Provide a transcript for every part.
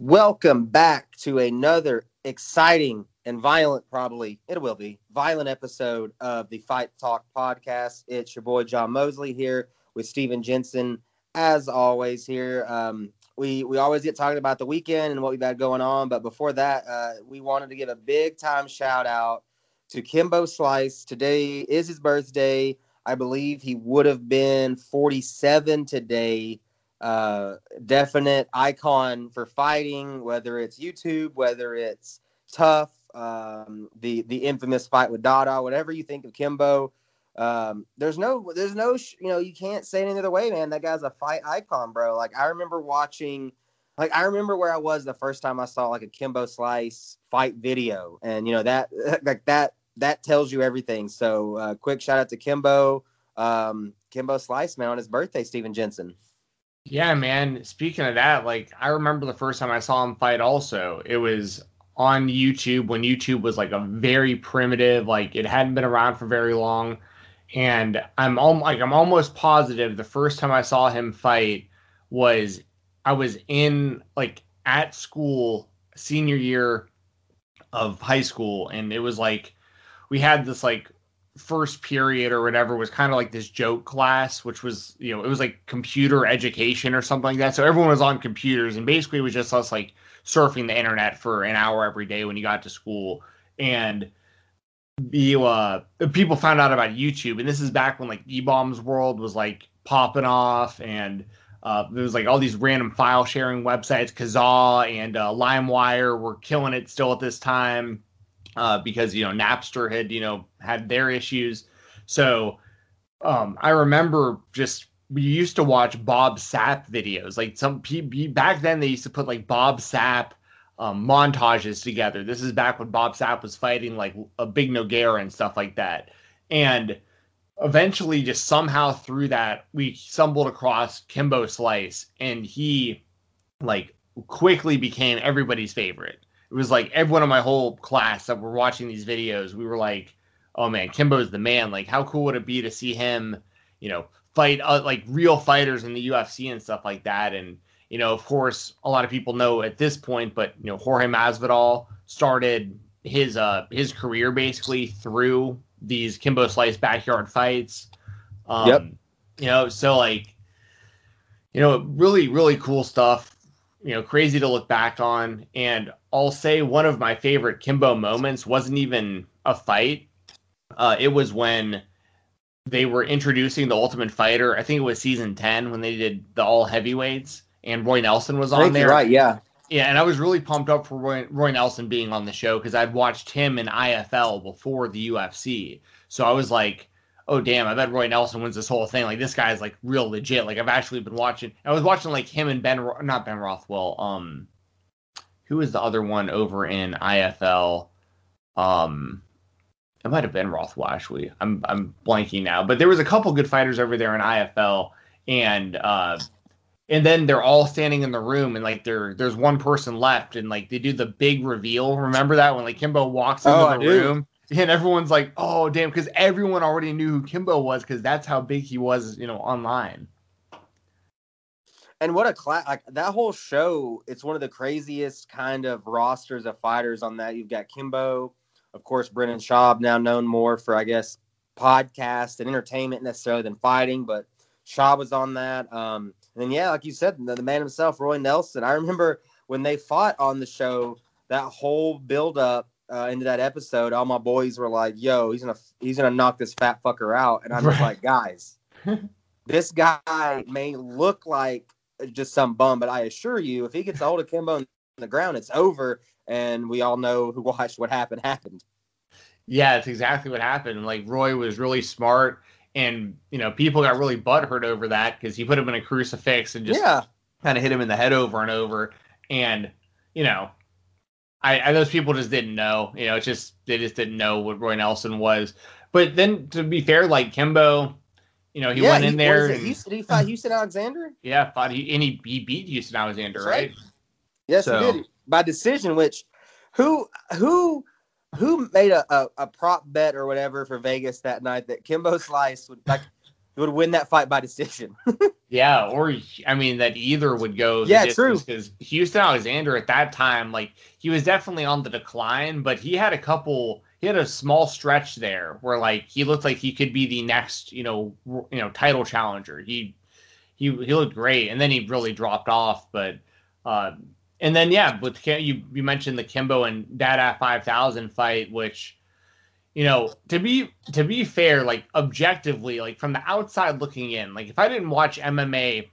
Welcome back to another exciting and violent, probably it will be violent episode of the Fight Talk podcast. It's your boy John Mosley here with Steven Jensen, as always. Here, um, we we always get talking about the weekend and what we've had going on, but before that, uh, we wanted to give a big time shout out to Kimbo Slice. Today is his birthday. I believe he would have been 47 today uh, definite icon for fighting, whether it's YouTube, whether it's Tough, um, the the infamous fight with Dada, whatever you think of Kimbo. Um, there's no, there's no, you know, you can't say it any other way, man. That guy's a fight icon, bro. Like I remember watching, like I remember where I was the first time I saw like a Kimbo Slice fight video, and you know that, like that, that tells you everything. So, uh, quick shout out to Kimbo, um, Kimbo Slice, man, on his birthday, Steven Jensen. Yeah, man. Speaking of that, like I remember the first time I saw him fight also. It was on YouTube when YouTube was like a very primitive, like it hadn't been around for very long. And I'm al- like I'm almost positive the first time I saw him fight was I was in like at school senior year of high school and it was like we had this like first period or whatever was kind of like this joke class, which was, you know, it was like computer education or something like that. So everyone was on computers and basically it was just us like surfing the internet for an hour every day when you got to school. And you, uh, people found out about YouTube. And this is back when like eBaum's World was like popping off and, uh, there was like all these random file sharing websites, Kazaa and uh, LimeWire were killing it still at this time uh, because you know Napster had you know had their issues. So um, I remember just we used to watch Bob Sapp videos. Like some back then, they used to put like Bob Sapp um, montages together. This is back when Bob Sapp was fighting like a big Nogueira and stuff like that. And eventually, just somehow through that, we stumbled across Kimbo Slice, and he like quickly became everybody's favorite it was like everyone in my whole class that were watching these videos, we were like, oh man, Kimbo's the man. Like, how cool would it be to see him, you know, fight uh, like real fighters in the UFC and stuff like that? And, you know, of course, a lot of people know at this point, but, you know, Jorge Masvidal started his uh his career basically through these Kimbo Slice backyard fights. Um, yep. You know, so like, you know, really, really cool stuff you know crazy to look back on and i'll say one of my favorite kimbo moments wasn't even a fight uh, it was when they were introducing the ultimate fighter i think it was season 10 when they did the all heavyweights and roy nelson was on there right yeah yeah and i was really pumped up for roy, roy nelson being on the show because i'd watched him in ifl before the ufc so i was like oh damn, I bet Roy Nelson wins this whole thing. Like this guy's like real legit. Like I've actually been watching. I was watching like him and Ben, not Ben Rothwell. Um, who is the other one over in IFL? Um, it might have been Rothwell actually. I'm I'm blanking now, but there was a couple good fighters over there in IFL, and uh, and then they're all standing in the room, and like there there's one person left, and like they do the big reveal. Remember that when like Kimbo walks into oh, the room and everyone's like, "Oh, damn!" Because everyone already knew who Kimbo was because that's how big he was, you know, online. And what a class! Like that whole show, it's one of the craziest kind of rosters of fighters on that. You've got Kimbo, of course, Brendan Schaub, now known more for, I guess, podcast and entertainment necessarily than fighting, but Schaub was on that. Um, and then, yeah, like you said, the, the man himself, Roy Nelson. I remember when they fought on the show, that whole build up uh, into that episode, all my boys were like, "Yo, he's gonna he's gonna knock this fat fucker out," and I'm right. like, "Guys, this guy may look like just some bum, but I assure you, if he gets a hold of Kimbo on the ground, it's over." And we all know who watched what happened happened. Yeah, it's exactly what happened. Like Roy was really smart, and you know people got really butthurt over that because he put him in a crucifix and just yeah. kind of hit him in the head over and over. And you know, I, I, those people just didn't know. You know, it's just they just didn't know what Roy Nelson was. But then to be fair, like Kimbo, you know, he yeah, went in he, there. And, Houston, he fought Houston Alexander. Yeah, fought he and he, he beat Houston Alexander, right? right? Yes, so. he did by decision. Which who who who made a, a, a, prop bet or whatever for Vegas that night that Kimbo Slice would like would win that fight by decision. yeah, or I mean that either would go. Yeah, true. Because Houston Alexander at that time, like he was definitely on the decline, but he had a couple. He had a small stretch there where like he looked like he could be the next, you know, you know, title challenger. He he he looked great, and then he really dropped off. But uh, and then yeah, with you you mentioned the Kimbo and Dada five thousand fight, which you know to be to be fair, like objectively, like from the outside looking in, like if I didn't watch MMA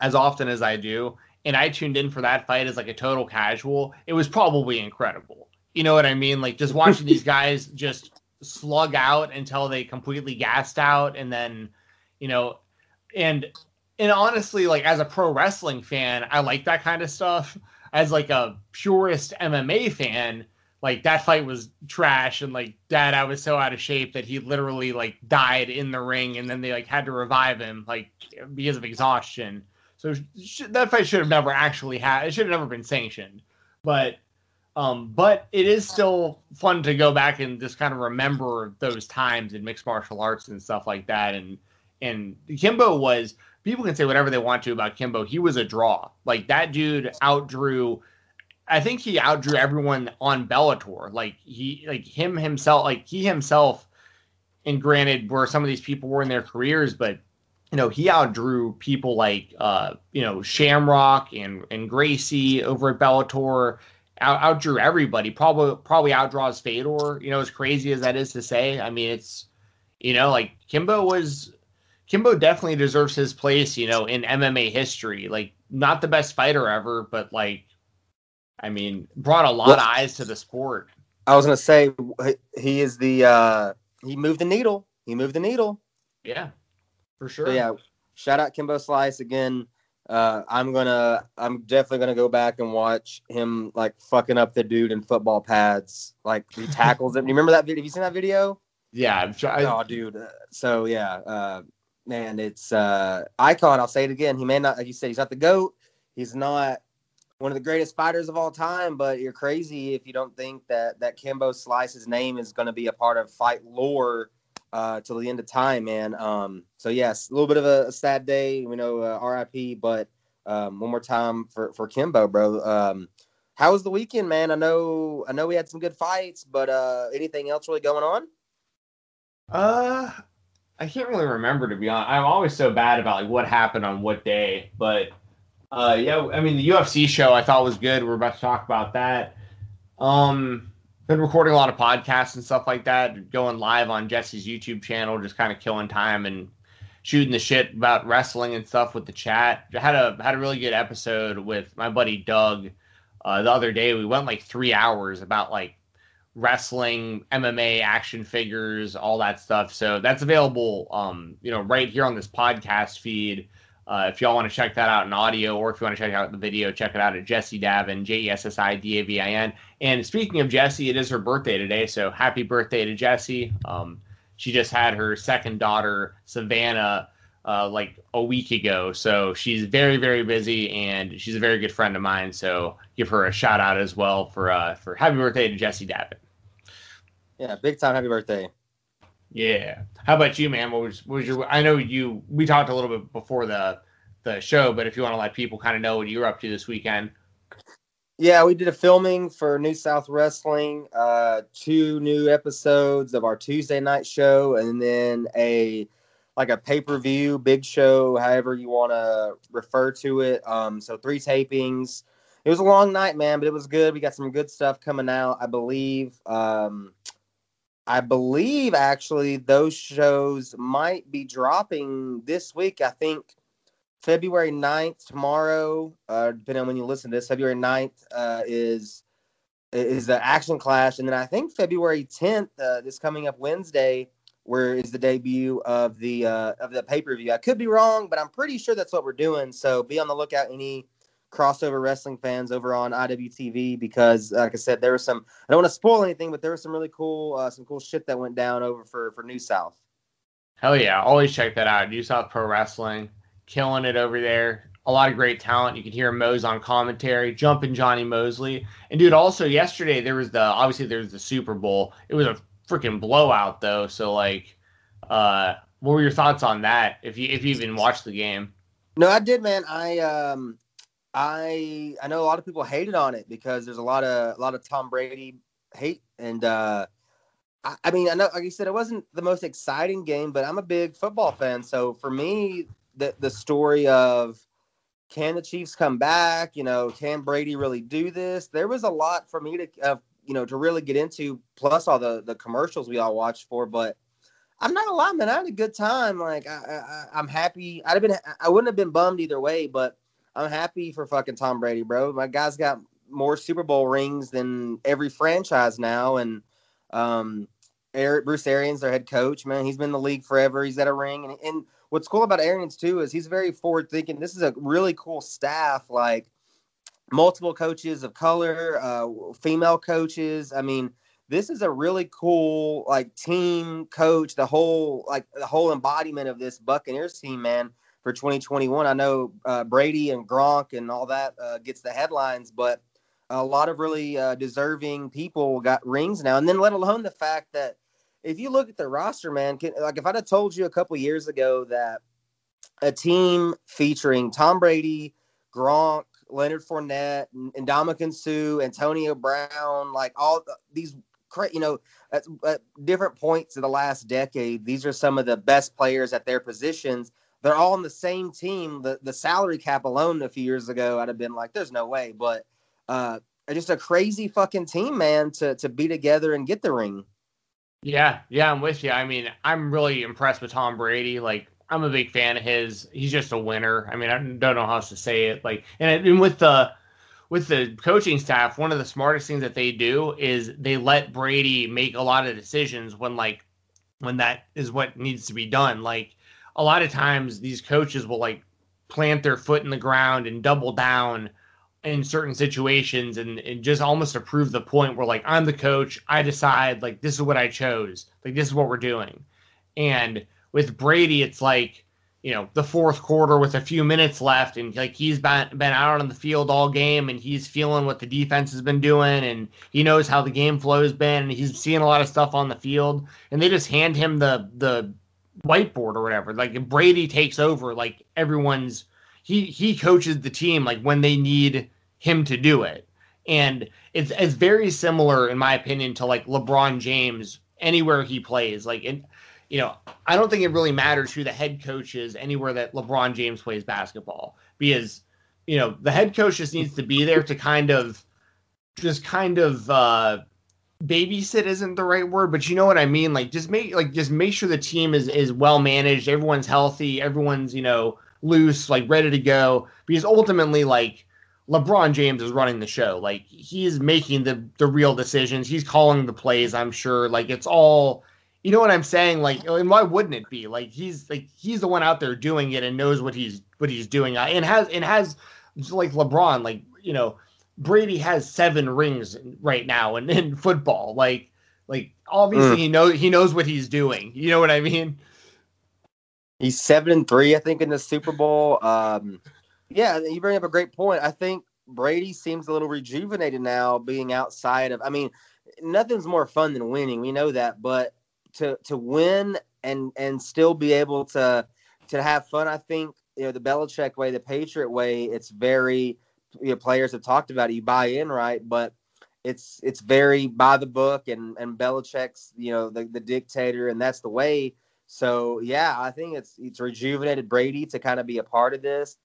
as often as I do, and I tuned in for that fight as like a total casual, it was probably incredible. You know what I mean? Like just watching these guys just slug out until they completely gassed out, and then you know, and and honestly, like as a pro wrestling fan, I like that kind of stuff. As like a purist MMA fan, like that fight was trash, and like Dada was so out of shape that he literally like died in the ring, and then they like had to revive him like because of exhaustion. So sh- that fight should have never actually had. It should have never been sanctioned. But um, but it is still fun to go back and just kind of remember those times in mixed martial arts and stuff like that. And and Kimbo was people can say whatever they want to about Kimbo. He was a draw. Like that dude outdrew. I think he outdrew everyone on Bellator. Like he, like him himself, like he himself. And granted, where some of these people were in their careers, but you know he outdrew people like uh, you know Shamrock and and Gracie over at Bellator. Out, outdrew everybody. Probably probably outdraws Fedor. You know, as crazy as that is to say, I mean, it's you know like Kimbo was Kimbo definitely deserves his place, you know, in MMA history. Like, not the best fighter ever, but like, I mean, brought a lot well, of eyes to the sport. I was gonna say he is the uh he moved the needle. He moved the needle. Yeah, for sure. So yeah, shout out Kimbo Slice again. Uh, I'm gonna, I'm definitely gonna go back and watch him like fucking up the dude in football pads. Like he tackles him. You remember that video? Have you seen that video? Yeah, I'm trying. Oh, dude. So yeah, uh, man, it's uh, icon. I'll say it again. He may not, like you said, he's not the goat. He's not one of the greatest fighters of all time. But you're crazy if you don't think that that Kimbo Slice's name is going to be a part of fight lore uh, till the end of time, man. Um, so yes, a little bit of a, a sad day. We know uh, R.I.P. But um, one more time for for Kimbo, bro. Um, how was the weekend, man? I know I know we had some good fights, but uh, anything else really going on? Uh, I can't really remember to be honest. I'm always so bad about like what happened on what day, but uh, yeah, I mean the UFC show I thought was good. We're about to talk about that. Um, been recording a lot of podcasts and stuff like that, going live on Jessi's YouTube channel, just kind of killing time and shooting the shit about wrestling and stuff with the chat. I had a had a really good episode with my buddy Doug uh, the other day. We went like three hours about like wrestling, MMA, action figures, all that stuff. So that's available, um, you know, right here on this podcast feed. Uh, if y'all want to check that out in audio, or if you want to check out the video, check it out at Jessi Davin, J E S S I D A V I N. And speaking of Jessi, it is her birthday today, so happy birthday to Jessi. Um, she just had her second daughter, Savannah, uh, like a week ago. So she's very, very busy, and she's a very good friend of mine. So give her a shout out as well for uh, for happy birthday to Jessi Davin. Yeah, big time happy birthday. Yeah. How about you, man? What was what was your? I know you. We talked a little bit before the the show, but if you want to let people kind of know what you're up to this weekend. Yeah, we did a filming for New South Wrestling. Uh, two new episodes of our Tuesday night show, and then a like a pay per view big show, however you want to refer to it. Um, so three tapings. It was a long night, man, but it was good. We got some good stuff coming out, I believe. Um, I believe actually those shows might be dropping this week. I think February 9th, tomorrow, uh, depending on when you listen to this, February 9th uh, is is the Action Clash. And then I think February 10th, uh, this coming up Wednesday, where is the debut of the uh, of the pay per view. I could be wrong, but I'm pretty sure that's what we're doing. So be on the lookout. Any crossover wrestling fans over on IWTV because, like I said, there was some. I don't want to spoil anything, but there was some really cool, uh, some cool shit that went down over for for New South. Hell yeah! Always check that out. New South Pro Wrestling, killing it over there. A lot of great talent. You can hear Mose on commentary, jumping Johnny Mosley, and dude. Also, yesterday there was the obviously there was the Super Bowl. It was a freaking blowout though. So like, uh, what were your thoughts on that? If you if you even watched the game? No, I did, man. I um, I I know a lot of people hated on it because there's a lot of a lot of Tom Brady hate, and uh, I, I mean, I know, like you said, it wasn't the most exciting game, but I'm a big football fan, so for me, the the story of can the Chiefs come back? You know, can Brady really do this? There was a lot for me to, uh, you know, to really get into. Plus all the the commercials we all watched for. But I'm not a lie, man. I had a good time. Like I, I, am happy. I'd have been. I wouldn't have been bummed either way. But I'm happy for fucking Tom Brady, bro. My guy's got more Super Bowl rings than every franchise now, and um, Eric Bruce Arians, their head coach, man, he's been in the league forever. He's got a ring, and, and what's cool about Arians too is he's very forward thinking. This is a really cool staff, like multiple coaches of color, uh, female coaches. I mean, this is a really cool like team coach. The whole like the whole embodiment of this Buccaneers team, man, for 2021. I know uh, Brady and Gronk and all that uh, gets the headlines, but a lot of really uh, deserving people got rings now. And then let alone the fact that if you look at the roster, man, can, like if I'd have told you a couple years ago that a team featuring Tom Brady, Gronk, Leonard Fournette, and Ndamukong Suh, Antonio Brown, like all these, you know, at, at, different points of the last decade, these are some of the best players at their positions. They're all on the same team. The the salary cap alone a few years ago, I'd have been like, "There's no way," but uh, just a crazy fucking team, man, to to be together and get the ring. Yeah, yeah, I'm with you. I mean, I'm really impressed with Tom Brady. Like, I'm a big fan of his. He's just a winner. I mean, I don't know how else to say it. Like, and, and with the with the coaching staff, one of the smartest things that they do is they let Brady make a lot of decisions when like when that is what needs to be done. Like, a lot of times these coaches will like plant their foot in the ground and double down in certain situations and, and just almost to prove the point where like I'm the coach, I decide like this is what I chose, like this is what we're doing. And with Brady, it's like, you know, the fourth quarter with a few minutes left, and like he's been been out on the field all game and he's feeling what the defense has been doing and he knows how the game flow has been and he's seeing a lot of stuff on the field and they just hand him the the whiteboard or whatever. Like Brady takes over, like everyone's he he coaches the team like when they need him to do it. And it's it's very similar, in my opinion, to like LeBron James anywhere he plays. Like, in, you know, I don't think it really matters who the head coach is anywhere that LeBron James plays basketball because, you know, the head coach just needs to be there to kind of, just kind of, uh, babysit isn't the right word, but you know what I mean. Like, just make like just make sure the team is is well managed, everyone's healthy, everyone's you know loose, like ready to go. Because ultimately, like LeBron James is running the show. Like he's making the the real decisions. He's calling the plays. I'm sure. Like it's all. You know what I'm saying? Like, and why wouldn't it be? Like he's like he's the one out there doing it and knows what he's what he's doing. And has and has like LeBron. Like you know, Brady has seven rings right now in, in football. Like like obviously mm. he knows he knows what he's doing. You know what I mean? He's seven and three, I think, in the Super Bowl. Um, yeah, you bring up a great point. I think Brady seems a little rejuvenated now, being outside of. I mean, nothing's more fun than winning. We know that, but to to win and and still be able to to have fun, I think you know the Belichick way, the Patriot way. It's very you know, players have talked about it. You buy in, right? But it's it's very by the book, and and Belichick's you know the the dictator, and that's the way. So yeah, I think it's it's rejuvenated Brady to kind of be a part of this.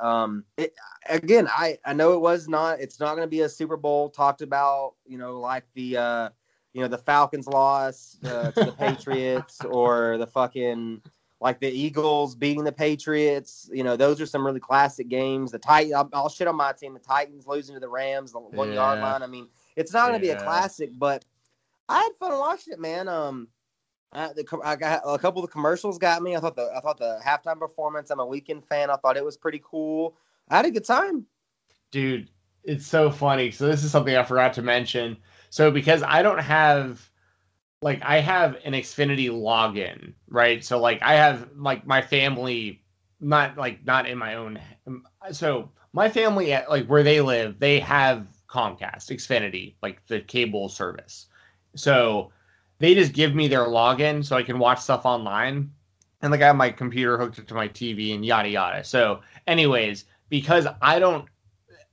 Um, it, again, I I know it was not. It's not going to be a Super Bowl talked about. You know, like the uh, you know the Falcons loss uh, to the Patriots or the fucking like the Eagles beating the Patriots. You know, those are some really classic games. The Titan, I'll, I'll shit on my team. The Titans losing to the Rams, the one yeah. yard line. I mean, it's not going to yeah. be a classic, but I had fun watching it, man. Um, uh, the, I got a couple of the commercials got me. I thought the I thought the halftime performance. I'm a Weeknd fan. I thought it was pretty cool. I had a good time. Dude, it's so funny. So this is something I forgot to mention. So because I don't have like I have an Xfinity login, right? So like I have like my family not like not in my own so my family at like where they live, they have Comcast, Xfinity, like the cable service. So they just give me their login so I can watch stuff online. and like I have my computer hooked up to my TV and yada yada. So, anyways, because I don't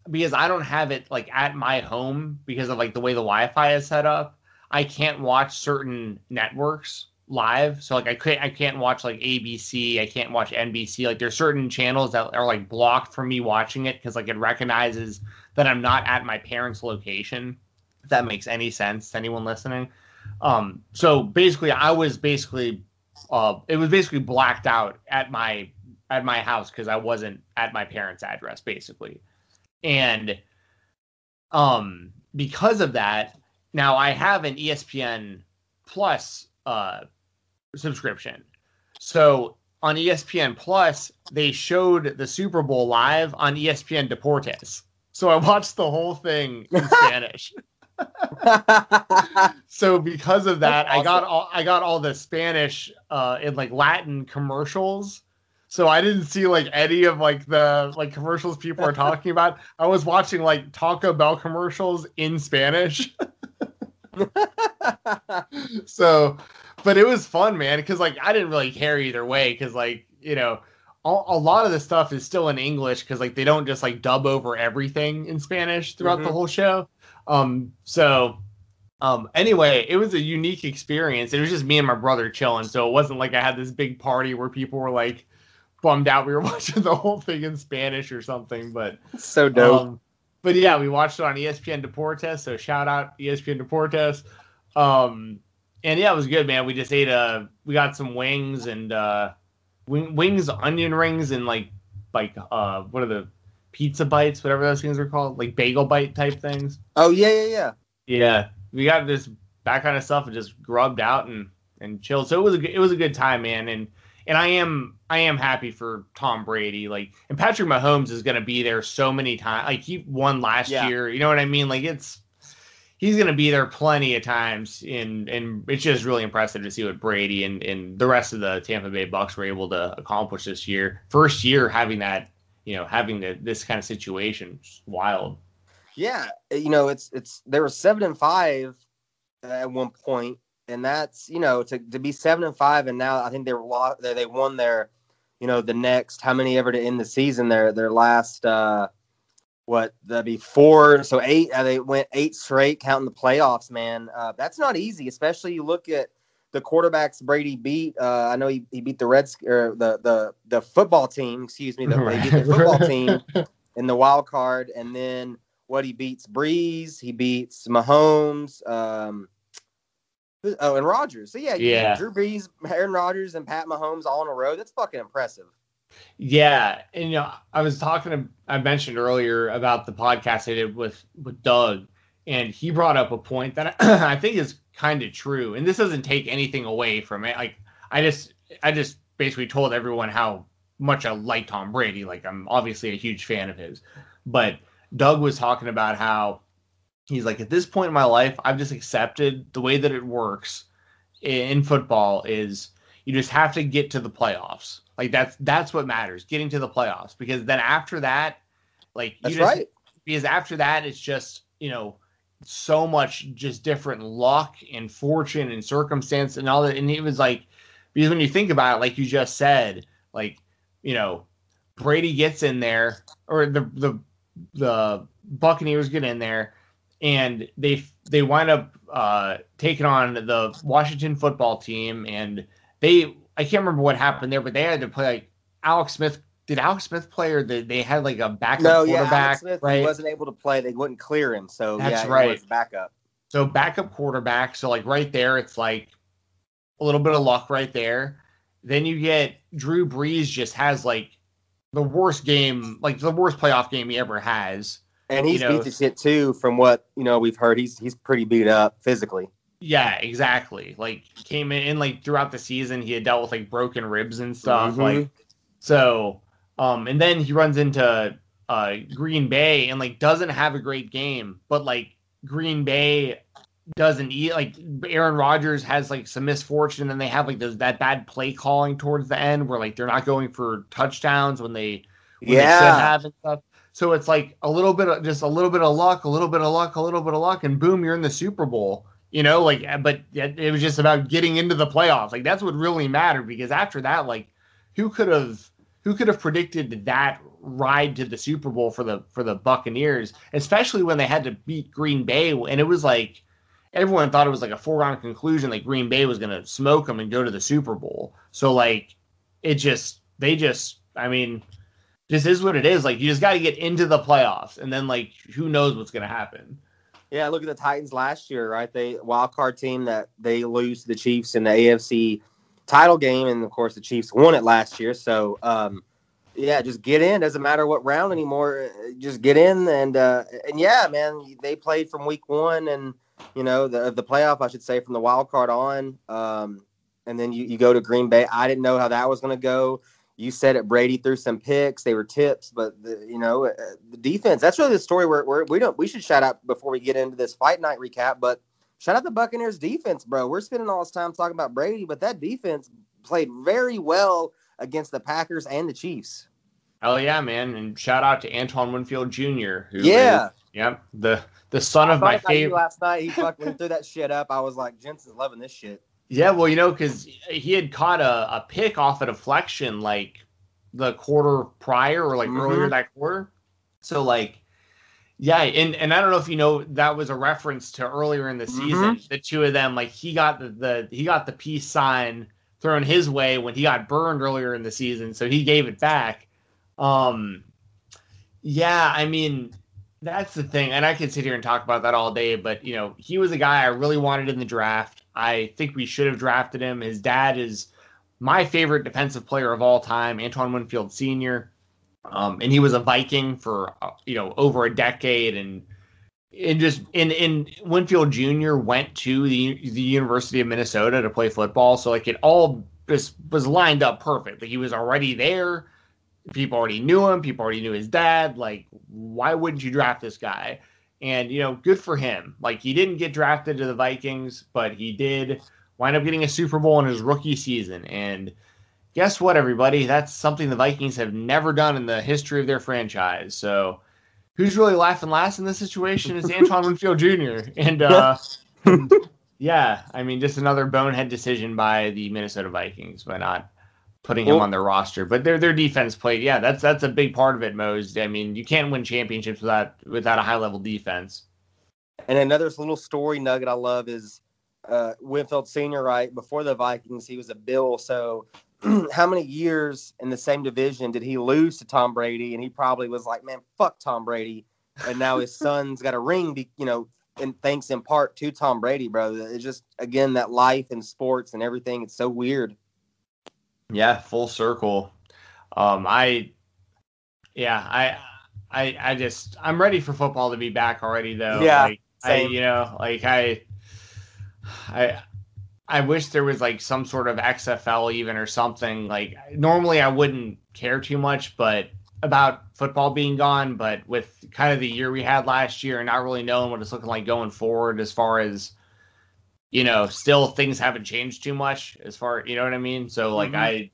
because I don't have it like at my home because of like the way the Wi-Fi is set up, I can't watch certain networks live. So like I can't I can't watch like ABC, I can't watch NBC. Like there's certain channels that are like blocked from me watching it because like it recognizes that I'm not at my parents' location. If that makes any sense to anyone listening. Um, so basically, I was basically, uh, it was basically blacked out at my at my house because I wasn't at my parents' address, basically, and um, because of that, now I have an ESPN Plus uh, subscription. So on ESPN Plus, they showed the Super Bowl live on ESPN Deportes. So I watched the whole thing in Spanish. so because of that, awesome. I got all I got all the Spanish uh in like Latin commercials. So I didn't see like any of like the like commercials people are talking about. I was watching like Taco Bell commercials in Spanish. so, but it was fun, man, because like I didn't really care either way, because like you know, a, a lot of the stuff is still in English, because like they don't just like dub over everything in Spanish throughout mm-hmm. the whole show. Um, so um, anyway, it was a unique experience. It was just me and my brother chilling, so it wasn't like I had this big party where people were like bummed out we were watching the whole thing in Spanish or something. But so dope. Um, but yeah, we watched it on ESPN Deportes, so shout out ESPN Deportes. Um, and yeah, it was good, man. We just ate a, uh, we got some wings and uh, wings, onion rings, and like like uh, what are the pizza bites, whatever those things are called, like bagel bite type things. Oh yeah, yeah, yeah. Yeah, we got this that kind of stuff and just grubbed out and and chilled. So it was a it was a good time, man. And and I am I am happy for Tom Brady. Like and Patrick Mahomes is gonna be there so many times. Like he won last yeah. year. You know what I mean? Like it's he's gonna be there plenty of times. And and it's just really impressive to see what Brady and and the rest of the Tampa Bay Bucks were able to accomplish this year. First year having that you know, having the, this kind of situation. Wild. Yeah, you know, it's it's they were seven and five at one point, and that's you know to to be seven and five, and now I think they were. They won their, you know, the next how many ever to end the season their their last uh what that'd be four so eight uh, they went eight straight counting the playoffs man uh, that's not easy especially you look at the quarterbacks Brady beat. Uh, I know he, he beat the Reds or the the the football team. Excuse me, the, he beat the football team in the wild card, and then what he beats Brees, he beats Mahomes. Um, oh, and Rodgers. So yeah, yeah, Drew Brees, Aaron Rodgers, and Pat Mahomes all in a row. That's fucking impressive. Yeah, and you know, I was talking to I mentioned earlier about the podcast I did with with Doug, and he brought up a point that I, I think is kind of true. And this doesn't take anything away from it. Like I just I just basically told everyone how much I like Tom Brady. Like I'm obviously a huge fan of his. But Doug was talking about how he's like at this point in my life, I've just accepted the way that it works in football is you just have to get to the playoffs. Like that's that's what matters, getting to the playoffs. Because then after that, like that's just, right. Because after that, it's just you know so much just different luck and fortune and circumstance and all that. And it was like, because when you think about it, like you just said, like, you know, Brady gets in there or the, the, the Buccaneers get in there and they, they wind up uh, taking on the Washington football team. And they, I can't remember what happened there, but they had to play like Alex Smith did Alex Smith play or did they had like a backup no, quarterback? Yeah, Alex Smith right? wasn't able to play. They wouldn't clear him, so that's yeah, right. backup. So backup quarterback. So like right there, it's like a little bit of luck right there. Then you get Drew Brees just has like the worst game, like the worst playoff game he ever has. And he's you know, beat the shit too, from what you know we've heard. He's he's pretty beat up physically. Yeah, exactly. Like came in and like throughout the season, he had dealt with like broken ribs and stuff. Mm-hmm. Like so um, and then he runs into uh, Green Bay and like doesn't have a great game, but like Green Bay doesn't eat like Aaron Rodgers has like some misfortune and they have like those that bad play calling towards the end where like they're not going for touchdowns when they when yeah. they should have and stuff. So it's like a little bit of just a little bit of luck, a little bit of luck, a little bit of luck, and boom, you're in the Super Bowl. you know, like, but it was just about getting into the playoffs. Like that's what really mattered because after that, like, who could have who could have predicted that ride to the Super Bowl for the for the Buccaneers, especially when they had to beat Green Bay and it was like everyone thought it was like a foregone conclusion that Green Bay was going to smoke them and go to the Super Bowl. So like it just they just I mean just is what it is. Like you just got to get into the playoffs and then like who knows what's going to happen. Yeah, look at the Titans last year, right? They wild card team that they lose to the Chiefs in the AFC title game, and of course the Chiefs won it last year. So um, yeah, just get in. Doesn't matter what round anymore. Just get in and uh, and yeah, man, they played from week one and you know the the playoff, I should say, from the wild card on. Um, and then you, you go to Green Bay. I didn't know how that was going to go. You said it. Brady threw some picks. They were tips, but the, you know uh, the defense. That's really the story. Where, where we don't. We should shout out before we get into this fight night recap. But shout out the Buccaneers defense, bro. We're spending all this time talking about Brady, but that defense played very well against the Packers and the Chiefs. Oh yeah, man! And shout out to Antoine Winfield Jr. Who yeah, is, yep the the son of my favorite. Last night he fucking threw that shit up. I was like, Jensen's loving this shit. Yeah, well, you know, because he had caught a, a pick off a deflection like the quarter prior or like mm-hmm. earlier that quarter. So like, yeah, and and I don't know if you know that was a reference to earlier in the mm-hmm. season. Mm-hmm. The two of them, like he got the, the he got the peace sign thrown his way when he got burned earlier in the season, so he gave it back. Um, yeah, I mean, that's the thing, and I could sit here and talk about that all day, but you know, he was a guy I really wanted in the draft. I think we should have drafted him. His dad is my favorite defensive player of all time, Antoine Winfield Sr. Um, and he was a Viking for uh, you know over a decade, and and just in in Winfield Jr. went to the the University of Minnesota to play football, so like it all just was lined up perfect. Like he was already there people already knew him, people already knew his dad. Like, why wouldn't you draft this guy? And, you know, good for him. Like, he didn't get drafted to the Vikings, but he did wind up getting a Super Bowl in his rookie season. And guess what, everybody? That's something the Vikings have never done in the history of their franchise. So, who's really laughing last in this situation is Antoine Winfield Jr. And, uh, yeah, I mean, just another bonehead decision by the Minnesota Vikings by not putting well, him on their roster. But their their defense played, yeah, that's that's a big part of it, Mose. I mean, you can't win championships without without a high level defense. And another little story nugget I love is uh, Winfield Senior. Right before the Vikings, he was a Bill. So how many years in the same division did he lose to Tom Brady? And he probably was like, man, fuck Tom Brady. And now his son's got a ring, be, you know, and thanks in part to Tom Brady, bro. It's just again that life and sports and everything. It's so weird. Yeah, full circle. Um, I, yeah, I, I, I just, I'm ready for football to be back already, though. Yeah, like, I, you know, like I, I, I wish there was like some sort of XFL even or something. Like normally I wouldn't care too much, but about football being gone. But with kind of the year we had last year and not really knowing what it's looking like going forward, as far as you know, still things haven't changed too much as far, you know what I mean? So like mm-hmm. I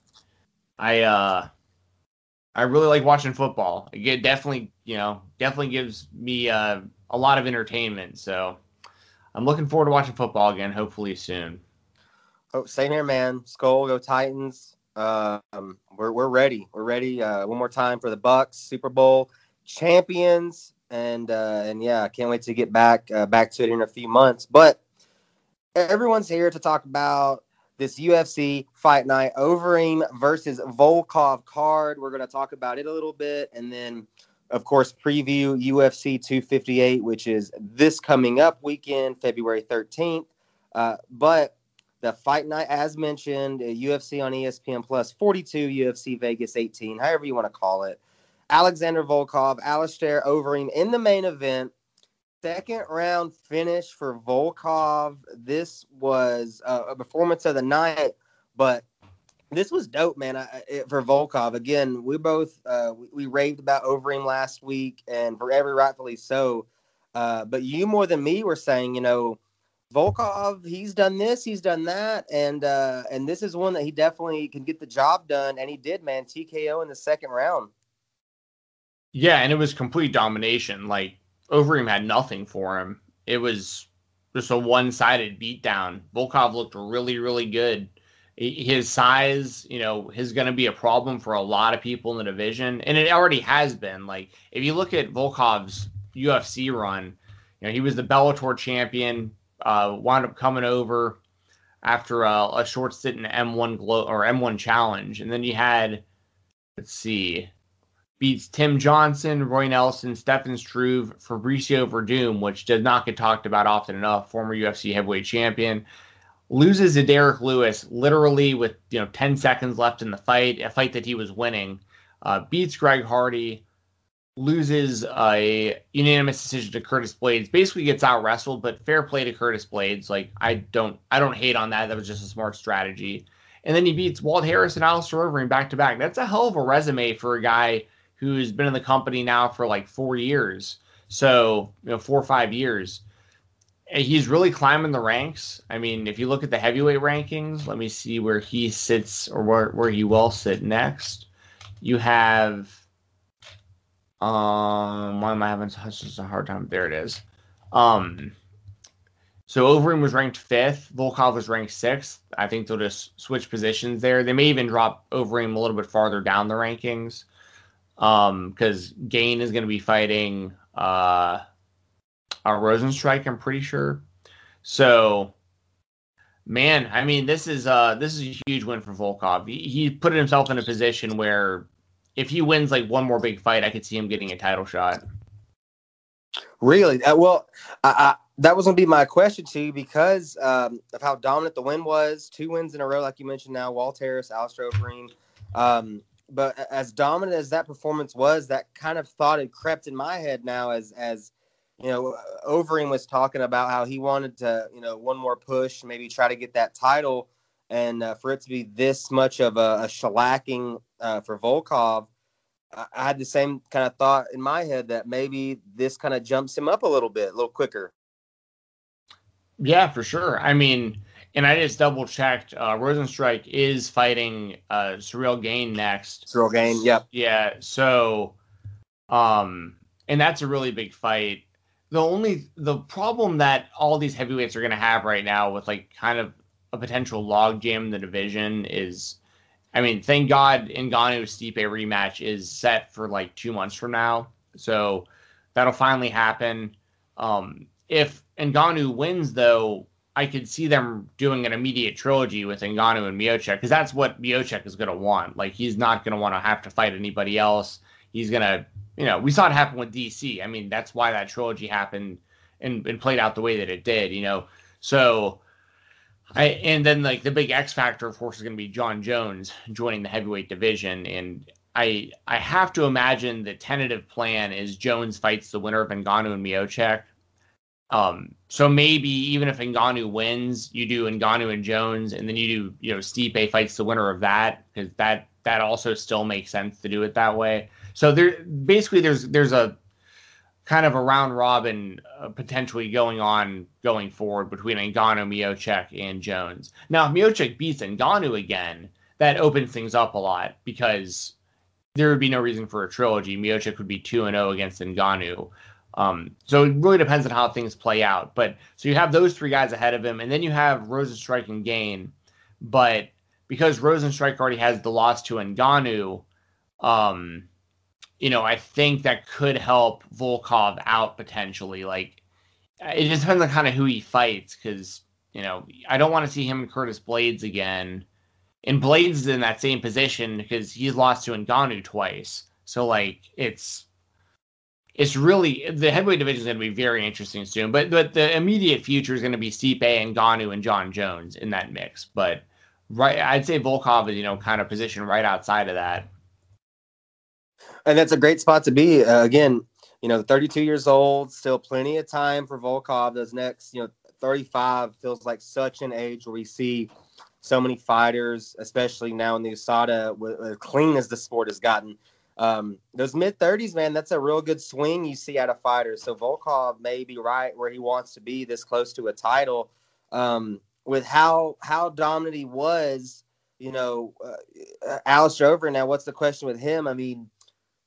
I uh I really like watching football. It definitely, you know, definitely gives me uh, a lot of entertainment. So I'm looking forward to watching football again, hopefully soon. Oh, same here, man. Skull, go Titans. Um, we're we're ready. We're ready. Uh, one more time for the Bucks Super Bowl champions, and uh, and yeah, I can't wait to get back uh, back to it in a few months. But everyone's here to talk about this UFC fight night, Overeem versus Volkov card. We're going to talk about it a little bit, and then, of course, preview UFC 258, which is this coming up weekend, February 13th. Uh, but the fight night, as mentioned, UFC on ESPN Plus 42, UFC Vegas 18, however you want to call it. Alexander Volkov, Alistair Overeem in the main event second round finish for Volkov. This was uh, a performance of the night, but this was dope, man. I, it, for Volkov, again, we both uh, we, we, raved about Overeem last week, and for every rightfully so. Uh, but you more than me were saying, you know, Volkov, he's done this, he's done that, and uh, and this is one that he definitely can get the job done, and he did, man. TKO in the second round. Yeah, and it was complete domination. Like Overeem had nothing for him. It was just a one-sided beatdown. Volkov looked really, really good. His size, you know, is going to be a problem for a lot of people in the division, and it already has been. Like if you look at Volkov's UFC run, you know, he was the Bellator champion, uh, wound up coming over after a, a short stint in M1 Glo- or M1 Challenge, and then you had, let's see, beats Tim Johnson, Roy Nelson, Stefan Struve, Fabricio Werdum, which does not get talked about often enough, former UFC heavyweight champion. Loses to Derrick Lewis literally with you know 10 seconds left in the fight, a fight that he was winning. Uh, beats Greg Hardy, loses a unanimous decision to Curtis Blaydes, Basically gets out wrestled, but fair play to Curtis Blaydes. Like I don't I don't hate on that. That was just a smart strategy. And then he beats Walt Harris and Alistair Overeem back to back. That's a hell of a resume for a guy who's been in the company now for like four years. So, you know, four or five years. He's really climbing the ranks. I mean, if you look at the heavyweight rankings, let me see where he sits or where, where he will sit next. You have, um, why am I having such a hard time? There it is. Um, so Overeem was ranked fifth. Volkov was ranked sixth. I think they'll just switch positions there. They may even drop Overeem a little bit farther down the rankings because um, Gane is going to be fighting uh, a Rozenstruik, I'm pretty sure. So, man, I mean, this is uh, this is a huge win for Volkov. He, he put himself in a position where if he wins like one more big fight, I could see him getting a title shot. Really? Uh, well, I, I, that was going to be my question to you because um, of how dominant the win was. Two wins in a row, like you mentioned now. Walt Harris, Alistair Overeem. Um, but as dominant as that performance was, that kind of thought had crept in my head now as as you know, Overeem was talking about how he wanted to, you know, one more push, maybe try to get that title, and uh, for it to be this much of a, a shellacking uh, for Volkov, I had the same kind of thought in my head that maybe this kind of jumps him up a little bit, a little quicker. Yeah, for sure. I mean, and I just double checked. Uh, Rozenstruik is fighting uh, Ciryl Gane next. Ciryl Gane, yep. Yeah. So, um, and that's a really big fight. The only the problem that all these heavyweights are going to have right now with like kind of a potential logjam in the division is, I mean, thank God Ngannou Stipe rematch is set for like two months from now, so that'll finally happen. Um, if Ngannou wins, though, I could see them doing an immediate trilogy with Ngannou and Miocic because that's what Miocic is going to want. Like he's not going to want to have to fight anybody else. He's going to, you know, we saw it happen with DC. I mean, that's why that trilogy happened and, and played out the way that it did, you know. So I and then like the big X factor, of course, is going to be Jon Jones joining the heavyweight division, and I I have to imagine the tentative plan is Jones fights the winner of Ngannou and Miocic um, so maybe even if Ngannou wins, you do Ngannou and Jones, and then you do you know Stipe fights the winner of that because that that also still makes sense to do it that way. So there basically there's there's a kind of a round robin uh, potentially going on going forward between Ngannou, Miocic, and Jones. Now if Miocic beats Ngannou again, that opens things up a lot because there would be no reason for a trilogy. Miocic would be two and zero oh against Ngannou. Um, so it really depends on how things play out. But so you have those three guys ahead of him, and then you have Rozenstruik and Gane. But because Rozenstruik already has the loss to Ngannou, um, you know, I think that could help Volkov out potentially. Like, it just depends on kind of who he fights, because you know, I don't want to see him and Curtis Blaydes again. And Blaydes is in that same position because he's lost to Ngannou twice. So like, it's it's really the heavyweight division is going to be very interesting soon. But but the immediate future is going to be Stipe and Ngannou and Jon Jones in that mix. But right, I'd say Volkov is you know kind of positioned right outside of that. And that's a great spot to be. Uh, again, you know, 32 years old, still plenty of time for Volkov. Those next, you know, 35 feels like such an age where we see so many fighters, especially now in the USADA, with clean as the sport has gotten um, those mid 30s, man, that's a real good swing you see out of fighters. So Volkov may be right where he wants to be, this close to a title. Um, with how how dominant he was, you know, uh, Alistair Over. Now, what's the question with him? I mean,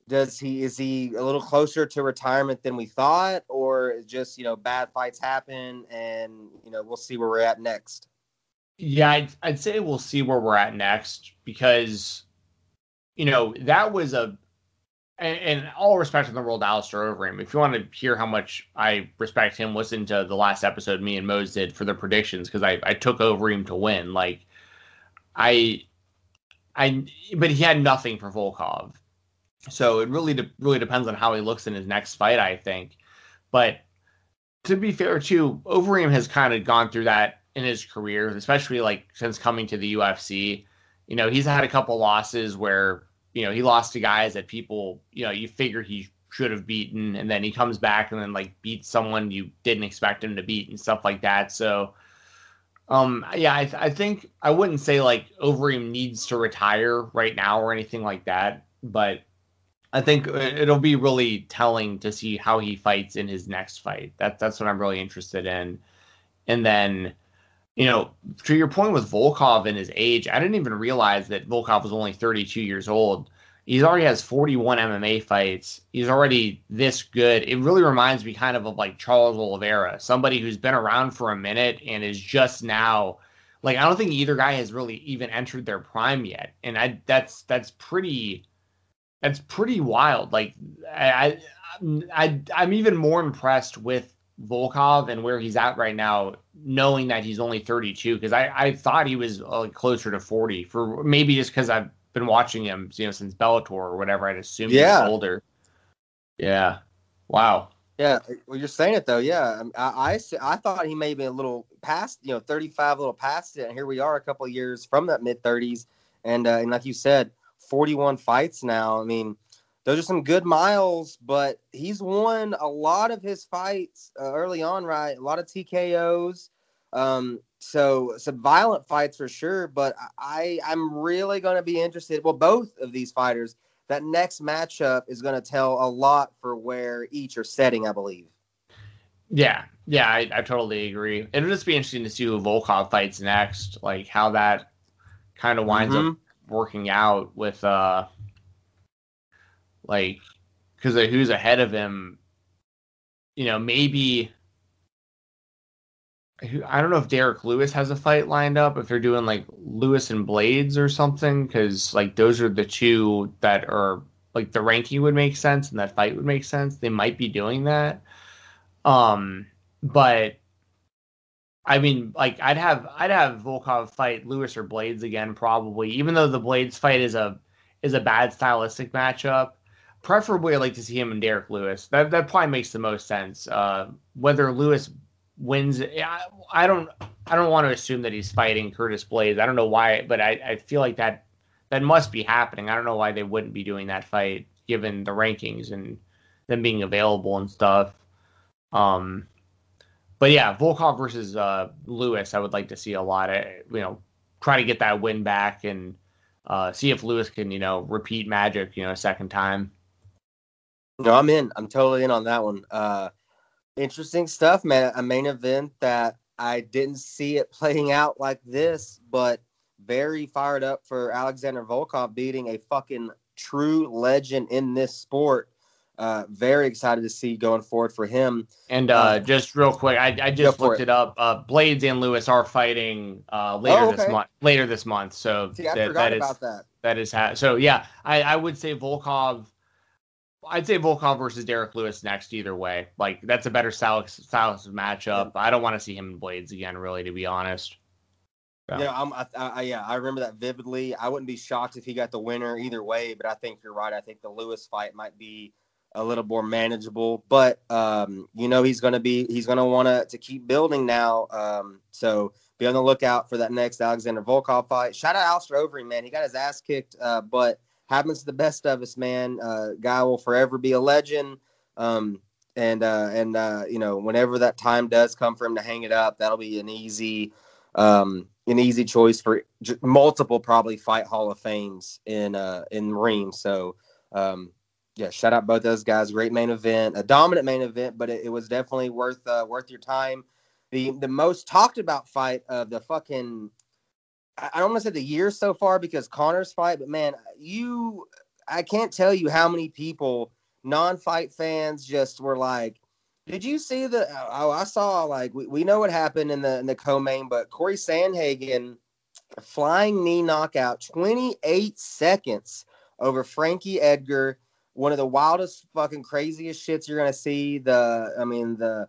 does he is he a little closer to retirement than we thought, or just you know bad fights happen and you know we'll see where we're at next? Yeah, I'd, I'd say we'll see where we're at next because you know that was a and, all respect in the world, Alistair Overeem. If you want to hear how much I respect him, listen to the last episode me and Mose did for the predictions because I, I took Overeem to win. Like I I but he had nothing for Volkov. So it really de- really depends on how he looks in his next fight, I think. But to be fair too, Overeem has kind of gone through that in his career, especially like since coming to the UFC. You know, he's had a couple losses where, you know, he lost to guys that people, you know, you figure he should have beaten and then he comes back and then like beats someone you didn't expect him to beat and stuff like that. So um yeah, I, th- I think I wouldn't say like Overeem needs to retire right now or anything like that, but I think it'll be really telling to see how he fights in his next fight. That that's what I'm really interested in. And then, you know, to your point with Volkov and his age, I didn't even realize that Volkov was only 32 years old. He's already has 41 MMA fights. He's already this good. It really reminds me kind of of like Charles Oliveira, somebody who's been around for a minute and is just now like I don't think either guy has really even entered their prime yet. And I that's that's pretty that's pretty wild. Like I, I, I am even more impressed with Volkov and where he's at right now, knowing that he's only 32. Because I, I thought he was uh, closer to 40 for maybe just because I've been watching him, you know, since Bellator or whatever. I'd assume yeah. he's older. Yeah. Wow. Yeah, well, you're saying it though. Yeah, I, I, I thought he may be a little past, you know, 35, a little past it, and here we are, a couple years from that mid 30s, and uh, and like you said, 41 fights now. I mean, those are some good miles, but he's won a lot of his fights uh, early on, right? A lot of TKOs. Um, so some violent fights for sure, but I I'm really going to be interested. Well, both of these fighters, that next matchup is going to tell a lot for where each are setting, I believe. Yeah, yeah, I, I totally agree. It'll just be interesting to see who Volkov fights next, like how that kind of winds mm-hmm. up working out with uh like because of who's ahead of him you know maybe I don't know if Derrick Lewis has a fight lined up if they're doing like Lewis and Blaydes or something because like those are the two that are like the ranking would make sense and that fight would make sense they might be doing that um but I mean, like I'd have I'd have Volkov fight Lewis or Blaydes again probably, even though the Blaydes fight is a is a bad stylistic matchup. Preferably, I'd like to see him and Derrick Lewis. That that probably makes the most sense. Uh, whether Lewis wins, I, I don't I don't want to assume that he's fighting Curtis Blaydes. I don't know why, but I, I feel like that that must be happening. I don't know why they wouldn't be doing that fight given the rankings and them being available and stuff. Um, but yeah, Volkov versus uh, Lewis, I would like to see a lot. Of, you know, try to get that win back and uh, see if Lewis can, you know, repeat magic, you know, a second time. No, I'm in. I'm totally in on that one. Uh, interesting stuff, man. A main event that I didn't see it playing out like this, but very fired up for Alexander Volkov beating a fucking true legend in this sport uh, very excited to see going forward for him. And uh, uh, just real quick, I, I just looked it. it. up. Uh, Blaydes and Lewis are fighting uh, later oh, okay. this month. Later this month, so see, I that, forgot that about is, that. That is ha- so. Yeah, I, I would say Volkov. I'd say Volkov versus Derrick Lewis next. Either way, like that's a better style style matchup. I don't want to see him in Blaydes again, really, to be honest. So. Yeah, I'm, I, I, yeah, I remember that vividly. I wouldn't be shocked if he got the winner either way, but I think you're right. I think the Lewis fight might be a little more manageable. But um, you know he's going to be he's going to want to to keep building now. Um, so be on the lookout for that next Alexander Volkov fight. Shout out Alistair Overeem, man. He got his ass kicked, uh, but happens to the best of us, man. Uh, guy will forever be a legend. Um, and uh, and uh, you know whenever that time does come for him to hang it up, that'll be an easy um, an easy choice for j- multiple probably fight Hall of Fames in uh, in Reem. So um, yeah, shout out both those guys. Great main event, a dominant main event, but it, it was definitely worth uh, worth your time. The the most talked about fight of the fucking I don't want to say the year so far because Conor's fight, but man, you I can't tell you how many people, non-fight fans, just were like, "Did you see the? Oh, oh, I saw like we, we know what happened in the in the co-main, but Corey Sandhagen flying knee knockout, 28 seconds over Frankie Edgar." One of the wildest, fucking craziest shits you're gonna see. The, I mean, the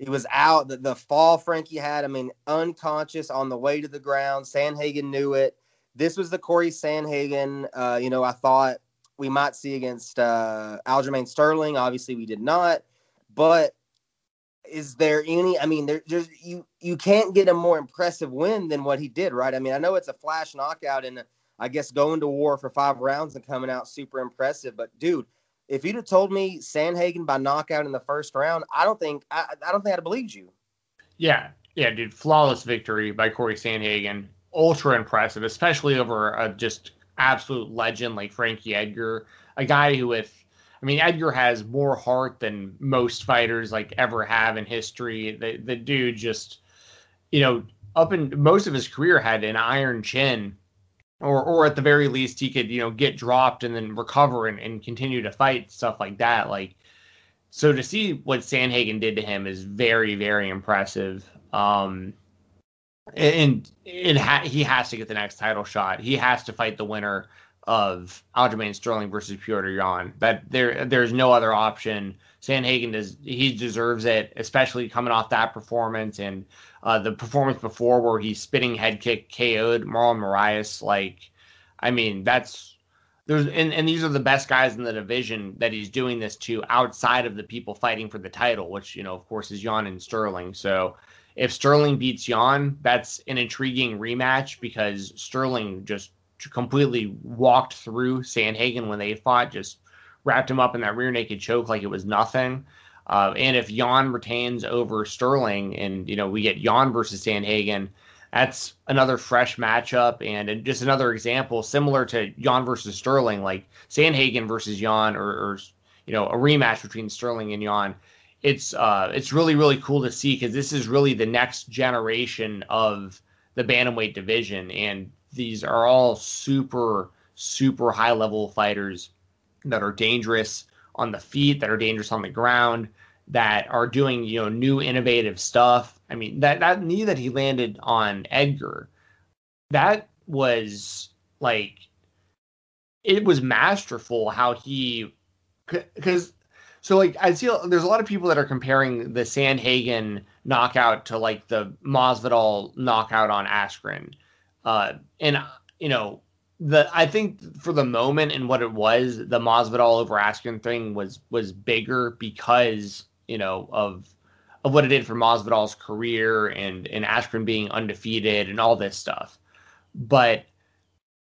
he was out. The, the fall Frankie had, I mean, unconscious on the way to the ground. Sandhagen knew it. This was the Corey Sandhagen, uh, you know, I thought we might see against uh, Aljamain Sterling. Obviously, we did not. But is there any? I mean, there, there's you. You can't get a more impressive win than what he did, right? I mean, I know it's a flash knockout, and I guess going to war for five rounds and coming out super impressive. But dude, if you'd have told me Sandhagen by knockout in the first round, I don't think I, I don't think I'd have believed you. Yeah, yeah, dude, flawless victory by Corey Sandhagen, ultra impressive, especially over a just absolute legend like Frankie Edgar, a guy who with I mean, Edgar has more heart than most fighters like ever have in history. The the dude just, you know, up in most of his career had an iron chin or or at the very least he could you know get dropped and then recover and, and continue to fight stuff like that. Like so to see what Sandhagen did to him is very very impressive. Um and it ha- he has to get the next title shot. He has to fight the winner of Aljamain Sterling versus Petr Yan that there there's no other option Sandhagen does he deserves it especially coming off that performance and uh, the performance before where he's spinning head kick KO'd Marlon Moraes. Like, I mean, that's there's and, and these are the best guys in the division that he's doing this to outside of the people fighting for the title, which you know, of course, is Yan and Sterling. So if Sterling beats Yan, that's an intriguing rematch because Sterling just completely walked through Sandhagen when they fought, just wrapped him up in that rear naked choke like it was nothing. Uh, and if Yan retains over Sterling, and you know we get Yan versus Sandhagen, that's another fresh matchup and, just another example similar to Yan versus Sterling, like Sandhagen versus Yan, or, or you know a rematch between Sterling and Yan. It's uh, it's really really cool to see because this is really the next generation of the bantamweight division, and these are all super super high level fighters that are dangerous on the feet, that are dangerous on the ground, that are doing you know new innovative stuff. I mean that that knee that he landed on Edgar, that was like it was masterful how he because so like I see there's a lot of people that are comparing the Sandhagen knockout to like the Masvidal knockout on Askren, uh, and you know the I think for the moment and what it was, the Masvidal over Askren thing was was bigger because you know, of of what it did for Masvidal's career and and Askren being undefeated and all this stuff. But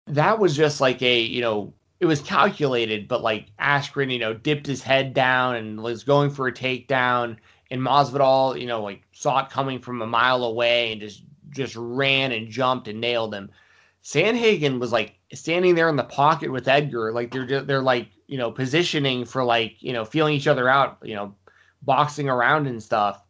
that was just like a, you know, it was calculated, but like Askren, you know, dipped his head down and was going for a takedown, and Masvidal, you know, like saw it coming from a mile away and just just ran and jumped and nailed him. Sandhagen was like standing there in the pocket with Edgar, like they're they're like you know positioning for like you know feeling each other out, you know boxing around and stuff.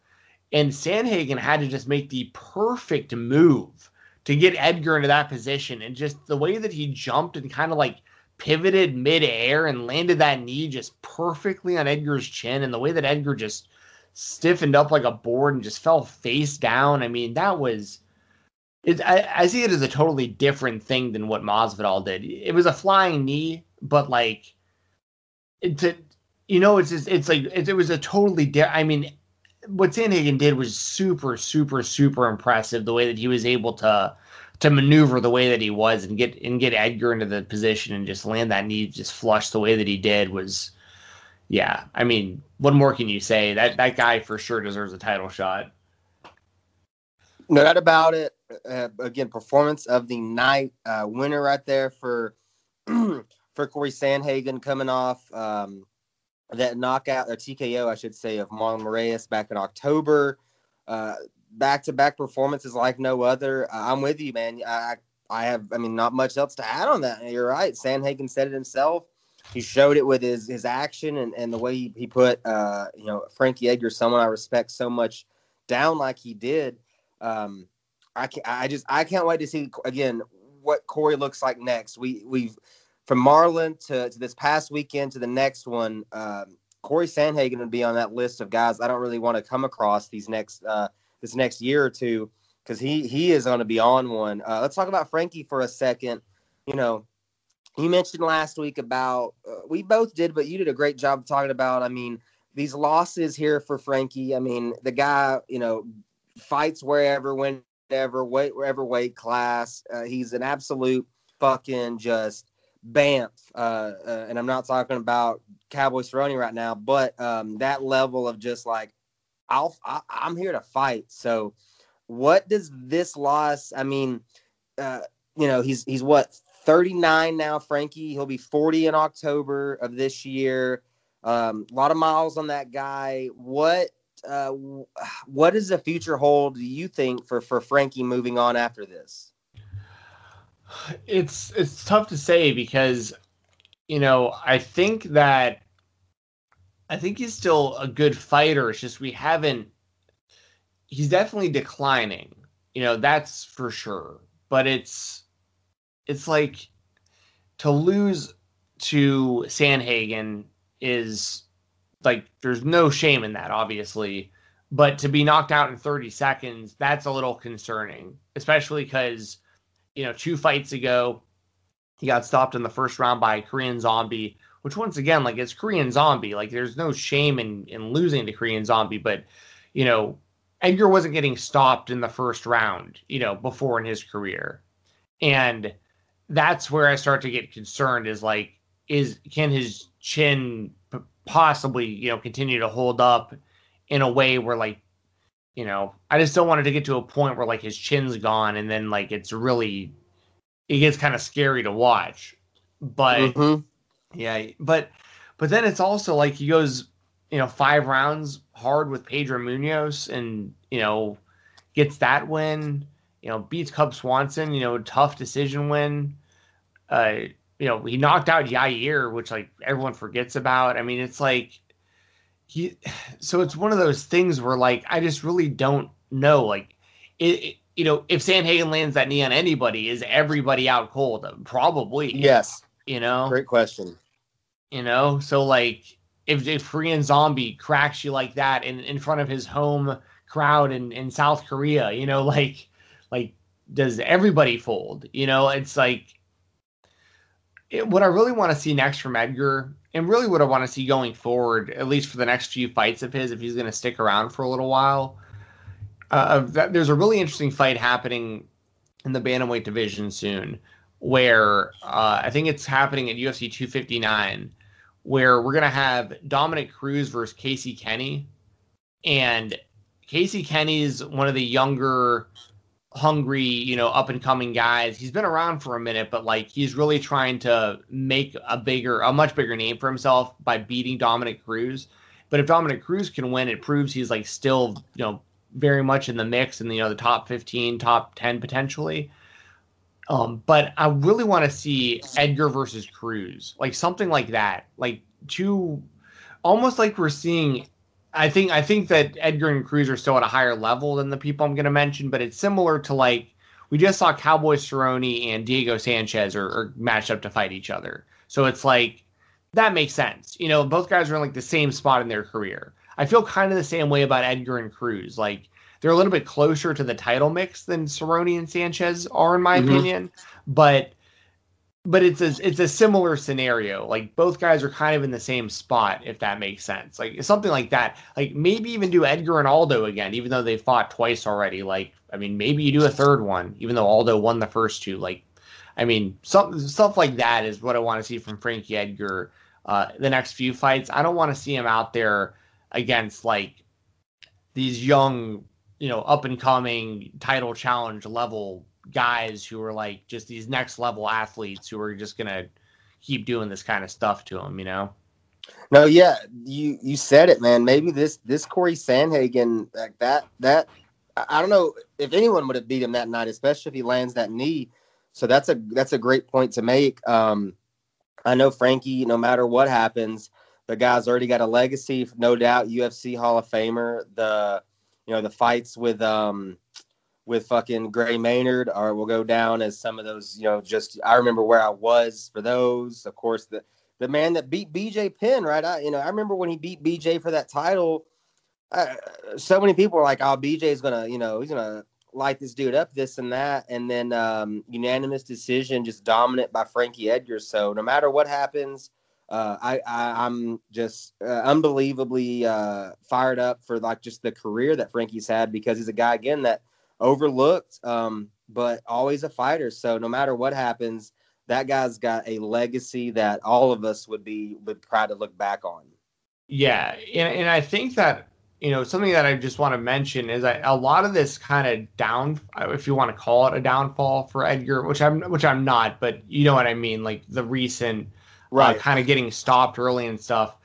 And Sandhagen had to just make the perfect move to get Edgar into that position. And just the way that he jumped and kind of like pivoted midair and landed that knee just perfectly on Edgar's chin. And the way that Edgar just stiffened up like a board and just fell face down. I mean, that was. I, I see it as a totally different thing than what Masvidal did. It was a flying knee, but like it, to you know, it's just, it's like it, it was a totally. De- I mean, what Sandhagen did was super, super, super impressive. The way that he was able to to maneuver the way that he was and get and get Edgar into the position and just land that knee just flush the way that he did was, yeah. I mean, what more can you say? That that guy for sure deserves a title shot. No doubt about it. Uh, again, performance of the night, uh, winner right there for for Corey Sandhagen coming off. Um, that knockout or TKO, I should say, of Marlon Moraes back in October. Back to back performances like no other. I'm with you, man. I I have, I mean, not much else to add on that. You're right. Sandhagen said it himself. He showed it with his his action and, and the way he, he put, uh, you know, Frankie Edgar, someone I respect so much, down like he did. Um, I can I just I can't wait to see again what Corey looks like next. We we've from Marlon to, to this past weekend to the next one, um, Corey Sandhagen would be on that list of guys I don't really want to come across these next uh, this next year or two because he he is going to be on one. Uh, let's talk about Frankie for a second. You know, you mentioned last week about uh, we both did, but you did a great job talking about. I mean, these losses here for Frankie. I mean, the guy, you know, fights wherever, whenever, weight wherever weight class. Uh, he's an absolute fucking just Bamf, uh, uh, and I'm not talking about Cowboy Cerrone right now, but um, that level of just like, I'll, I, I'm here to fight. So, what does this loss? I mean, uh, you know, he's he's what 39 now, Frankie. He'll be 40 in October of this year. Um, a lot of miles on that guy. What uh, what does the future hold? Do you think for for Frankie moving on after this? It's it's tough to say because you know I think that I think he's still a good fighter. It's just we haven't. He's definitely declining. You know that's for sure. But it's it's like to lose to Sandhagen is like there's no shame in that, obviously. But to be knocked out in 30 seconds, that's a little concerning, especially because you know, two fights ago, he got stopped in the first round by Korean Zombie, which once again, like it's Korean Zombie. Like there's no shame in in losing to Korean Zombie, but you know, Edgar wasn't getting stopped in the first round, you know, before in his career. And that's where I start to get concerned is like, is can his chin possibly, you know, continue to hold up in a way where like you know, I just don't want it to get to a point where like his chin's gone and then like it's really it gets kind of scary to watch. But mm-hmm. yeah, but but then it's also like he goes, you know, five rounds hard with Pedro Munhoz and, you know, gets that win, you know, beats Cub Swanson, you know, tough decision win. Uh, you know, he knocked out Yair, which like everyone forgets about. I mean, it's like he so it's one of those things where like I just really don't know like it, it, you know if Sandhagen lands that knee on anybody is everybody out cold? Probably. Yes. You know? Great question. You know? So like if if Korean zombie cracks you like that in in front of his home crowd in in South Korea you know like like does everybody fold? You know it's like it, what I really want to see next from Edgar and really what I want to see going forward, at least for the next few fights of his, if he's going to stick around for a little while. Uh, that, there's a really interesting fight happening in the bantamweight division soon, where uh, I think it's happening at UFC 259, where we're going to have Dominick Cruz versus Casey Kenny, and Casey Kenny is one of the younger hungry, you know, up and coming guys. He's been around for a minute, but like he's really trying to make a bigger, a much bigger name for himself by beating Dominick Cruz. But if Dominick Cruz can win, it proves he's like still, you know, very much in the mix the, you know the top 15, top 10 potentially. Um, but I really want to see Edgar versus Cruz, like something like that, like two, almost like we're seeing I think I think that Edgar and Cruz are still at a higher level than the people I'm going to mention, but it's similar to like we just saw Cowboy Cerrone and Diego Sanchez are, are, matched up to fight each other. So it's like that makes sense. You know, both guys are in like the same spot in their career. I feel kind of the same way about Edgar and Cruz. Like they're a little bit closer to the title mix than Cerrone and Sanchez are, in my mm-hmm. opinion. But but it's a it's a similar scenario. Like both guys are kind of in the same spot, if that makes sense. Like something like that. Like maybe even do Edgar and Aldo again, even though they fought twice already. Like I mean, maybe you do a third one, even though Aldo won the first two. Like I mean, some stuff like that is what I want to see from Frankie Edgar. Uh, the next few fights, I don't want to see him out there against like these young, you know, up and coming title challenge level guys who are like just these next level athletes who are just gonna keep doing this kind of stuff to them, you know? No, yeah, you you said it, man. Maybe this this Corey Sandhagen like that that I don't know if anyone would have beat him that night, especially if he lands that knee. So that's a that's a great point to make. Um, I know Frankie, no matter what happens, the guy's already got a legacy, no doubt. UFC Hall of Famer. The you know the fights with um, with fucking Gray Maynard, or we'll go down as some of those, you know, just I remember where I was for those. Of course, the the man that beat BJ Penn, right? I you know I remember when he beat BJ for that title. Uh, so many people were like, "Oh, BJ's gonna, you know, he's gonna light this dude up, this and that," and then um, unanimous decision, just dominant by Frankie Edgar. So no matter what happens, uh, I, I am just uh, unbelievably uh, fired up for like just the career that Frankie's had because he's a guy again that overlooked, um, but always a fighter. So no matter what happens, that guy's got a legacy that all of us would be would proud to look back on. Yeah, and, and I think that you know something that I just want to mention is that a lot of this kind of down, if you want to call it a downfall for Edgar, which I'm which I'm not, but you know what I mean, like the recent uh, right uh, kind of getting stopped early and stuff.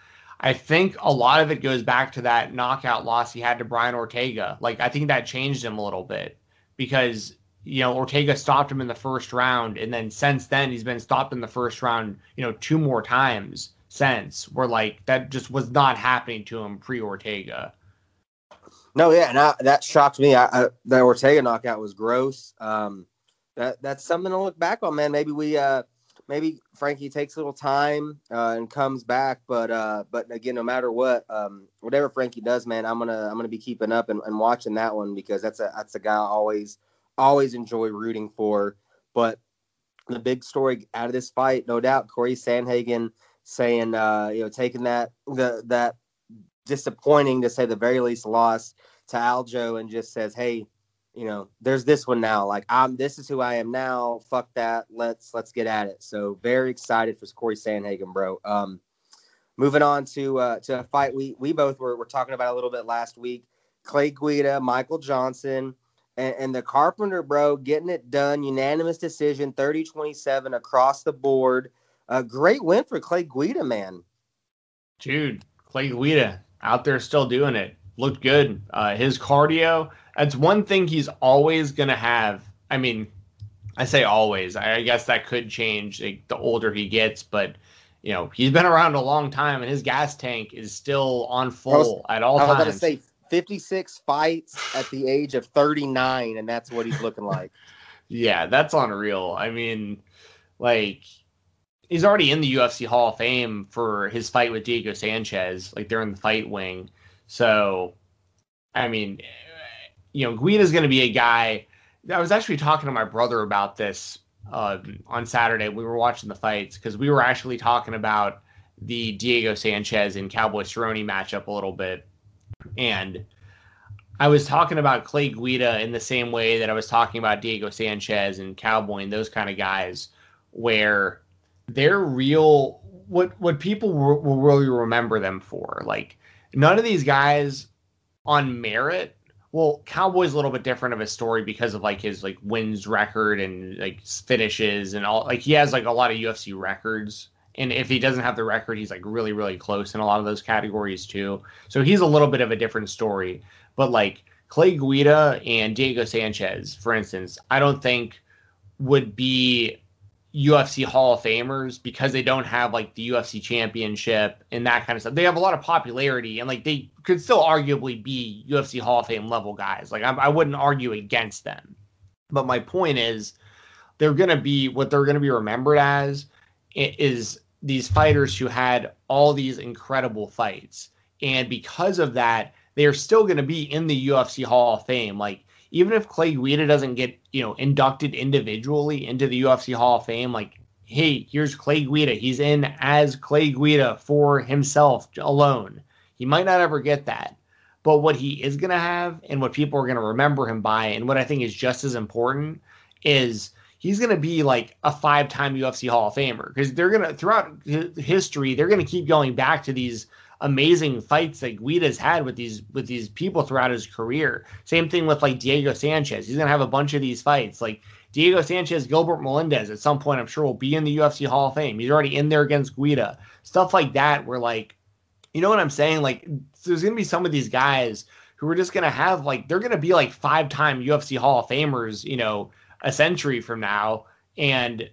I think a lot of it goes back to that knockout loss he had to Brian Ortega. Like I think that changed him a little bit because you know Ortega stopped him in the first round, and then since then he's been stopped in the first round, you know, two more times since. Where like that just was not happening to him pre Ortega. No, yeah, and I, that shocked me. I, I, the Ortega knockout was gross. Um, that that's something to look back on, man. Maybe we uh maybe Frankie takes a little time uh, and comes back. But uh, but again, no matter what, um, whatever Frankie does, man, I'm gonna I'm gonna be keeping up and, and watching that one because that's a that's a guy I always always enjoy rooting for. But the big story out of this fight, no doubt, Corey Sandhagen saying uh, you know taking that the that disappointing to say the very least loss to Aljo and just says, hey, you know, there's this one now. Like I'm this is who I am now. Fuck that. Let's let's get at it. So very excited for Corey Sandhagen, bro. Um moving on to uh to a fight we we both were, were talking about a little bit last week. Clay Guida, Michael Johnson, and, and the Carpenter, bro, getting it done. Unanimous decision, 30-27 across the board. A great win for Clay Guida, man. Dude, Clay Guida out there still doing it. Looked good. Uh, his cardio, that's one thing he's always going to have. I mean, I say always. I guess that could change like, the older he gets, but you know he's been around a long time, and his gas tank is still on full was, at all I times. I was going to say 56 fights at the age of 39, and that's what he's looking like. yeah, that's unreal. I mean, like he's already in the UFC Hall of Fame for his fight with Diego Sanchez. Like they're in the fight wing, so I mean you know, Guida's going to be a guy. I was actually talking to my brother about this uh, on Saturday. We were watching the fights because we were actually talking about the Diego Sanchez and Cowboy Cerrone matchup a little bit. And I was talking about Clay Guida in the same way that I was talking about Diego Sanchez and Cowboy and those kind of guys, where they're real. What what people will, will really remember them for, like none of these guys on merit well, Cowboy's a little bit different of a story because of like his like wins record and like finishes and all. Like he has like a lot of UFC records, and if he doesn't have the record, he's like really really close in a lot of those categories too. So he's a little bit of a different story. But like Clay Guida and Diego Sanchez, for instance, I don't think would be UFC Hall of Famers because they don't have like the UFC championship and that kind of stuff. They have a lot of popularity and like they could still arguably be UFC Hall of Fame level guys. Like I, I wouldn't argue against them. But my point is they're going to be what they're going to be remembered as is these fighters who had all these incredible fights. And because of that, they're still going to be in the UFC Hall of Fame. Like even if Clay Guida doesn't get, you know, inducted individually into the UFC Hall of Fame, like, hey, here's Clay Guida. He's in as Clay Guida for himself alone. He might not ever get that. But what he is going to have and what people are going to remember him by, and what I think is just as important, is he's going to be like a five time UFC Hall of Famer because they're going to, throughout history, they're going to keep going back to these amazing fights that Guida's had with these with these people throughout his career. Same thing with like Diego Sanchez. He's gonna have a bunch of these fights. Like Diego Sanchez, Gilbert Melendez at some point, I'm sure will be in the UFC Hall of Fame. He's already in there against Guida. Stuff like that, where like, you know what I'm saying? Like, there's gonna be some of these guys who are just gonna have like they're gonna be like five time UFC Hall of Famers, you know, a century from now, and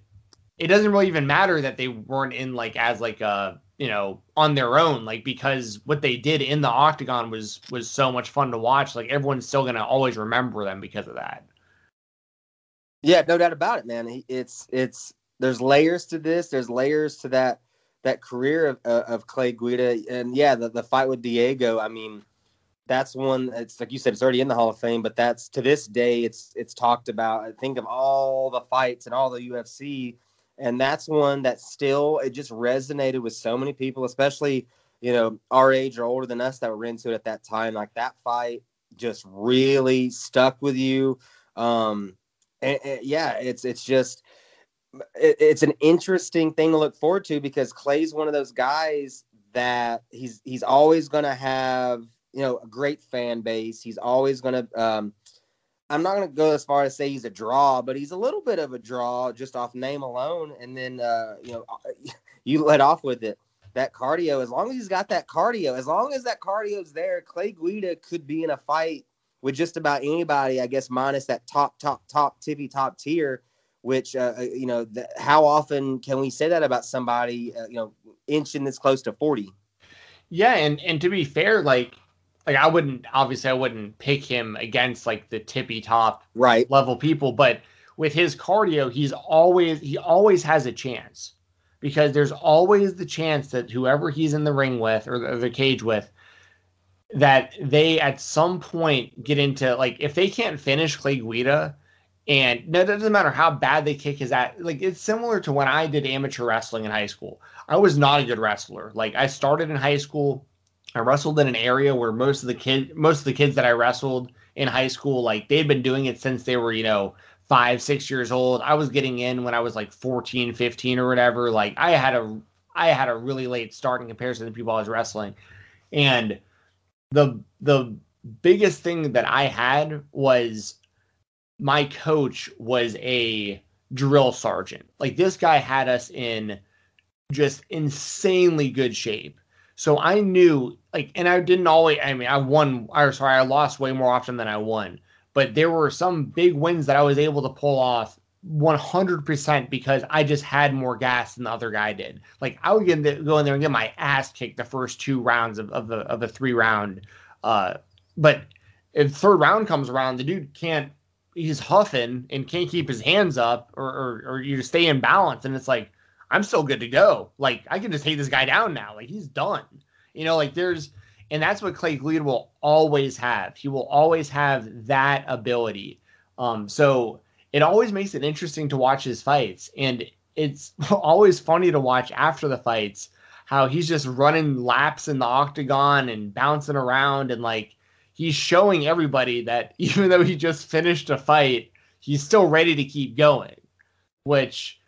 it doesn't really even matter that they weren't in like as like a you know on their own like because what they did in the octagon was was so much fun to watch like everyone's still gonna always remember them because of that Yeah, no doubt about it, man. It's it's there's layers to this. There's layers to that that career of, uh, of Clay Guida, and yeah, the, the fight with Diego. I mean, that's one. It's like you said, it's already in the Hall of Fame, but that's to this day, it's it's talked about. I think of all the fights and all the UFC, and that's one that still it just resonated with so many people, especially you know our age or older than us that were into it at that time. Like that fight just really stuck with you. Um, and, and yeah, it's it's just it, it's an interesting thing to look forward to because Clay's one of those guys that he's he's always going to have you know a great fan base. He's always going to. Um, I'm not going to go as far as say he's a draw, but he's a little bit of a draw just off name alone. And then uh, you know you let off with it that cardio. As long as he's got that cardio, as long as that cardio is there, Clay Guida could be in a fight with just about anybody. I guess minus that top, top, top, tippy top tier which uh, uh you know how often can we say that about somebody uh, you know inching this close to 40 yeah and and to be fair like like i wouldn't obviously i wouldn't pick him against like the tippy top right level people but with his cardio he's always he always has a chance because there's always the chance that whoever he's in the ring with or the, or the cage with that they at some point get into like if they can't finish Clay Guida, and no, it doesn't matter how bad they kick his ass. Like it's similar to when I did amateur wrestling in high school. I was not a good wrestler. Like I started in high school. I wrestled in an area where most of the kids, most of the kids that I wrestled in high school, like they'd been doing it since they were, you know, five, six years old. I was getting in when I was like 14, 15 or whatever. Like I had a, I had a really late start in comparison to the people I was wrestling. And the, the biggest thing that I had was my coach was a drill sergeant. Like this guy had us in just insanely good shape. So I knew like and I didn't always I mean I won or sorry, I lost way more often than I won. But there were some big wins that I was able to pull off 100% because I just had more gas than the other guy did. Like I would get the, go in there and get my ass kicked the first two rounds of, of the of the three round. Uh, but if third round comes around, the dude can't he's huffing and can't keep his hands up or, or, or you stay in balance and it's like i'm still good to go. Like i can just take this guy down now. Like he's done. You know like there's and that's what clay Guida will always have. He will always have that ability. Um so it always makes it interesting to watch his fights. And it's always funny to watch after the fights how he's just running laps in the octagon and bouncing around. And like he's showing everybody that even though he just finished a fight, he's still ready to keep going. Which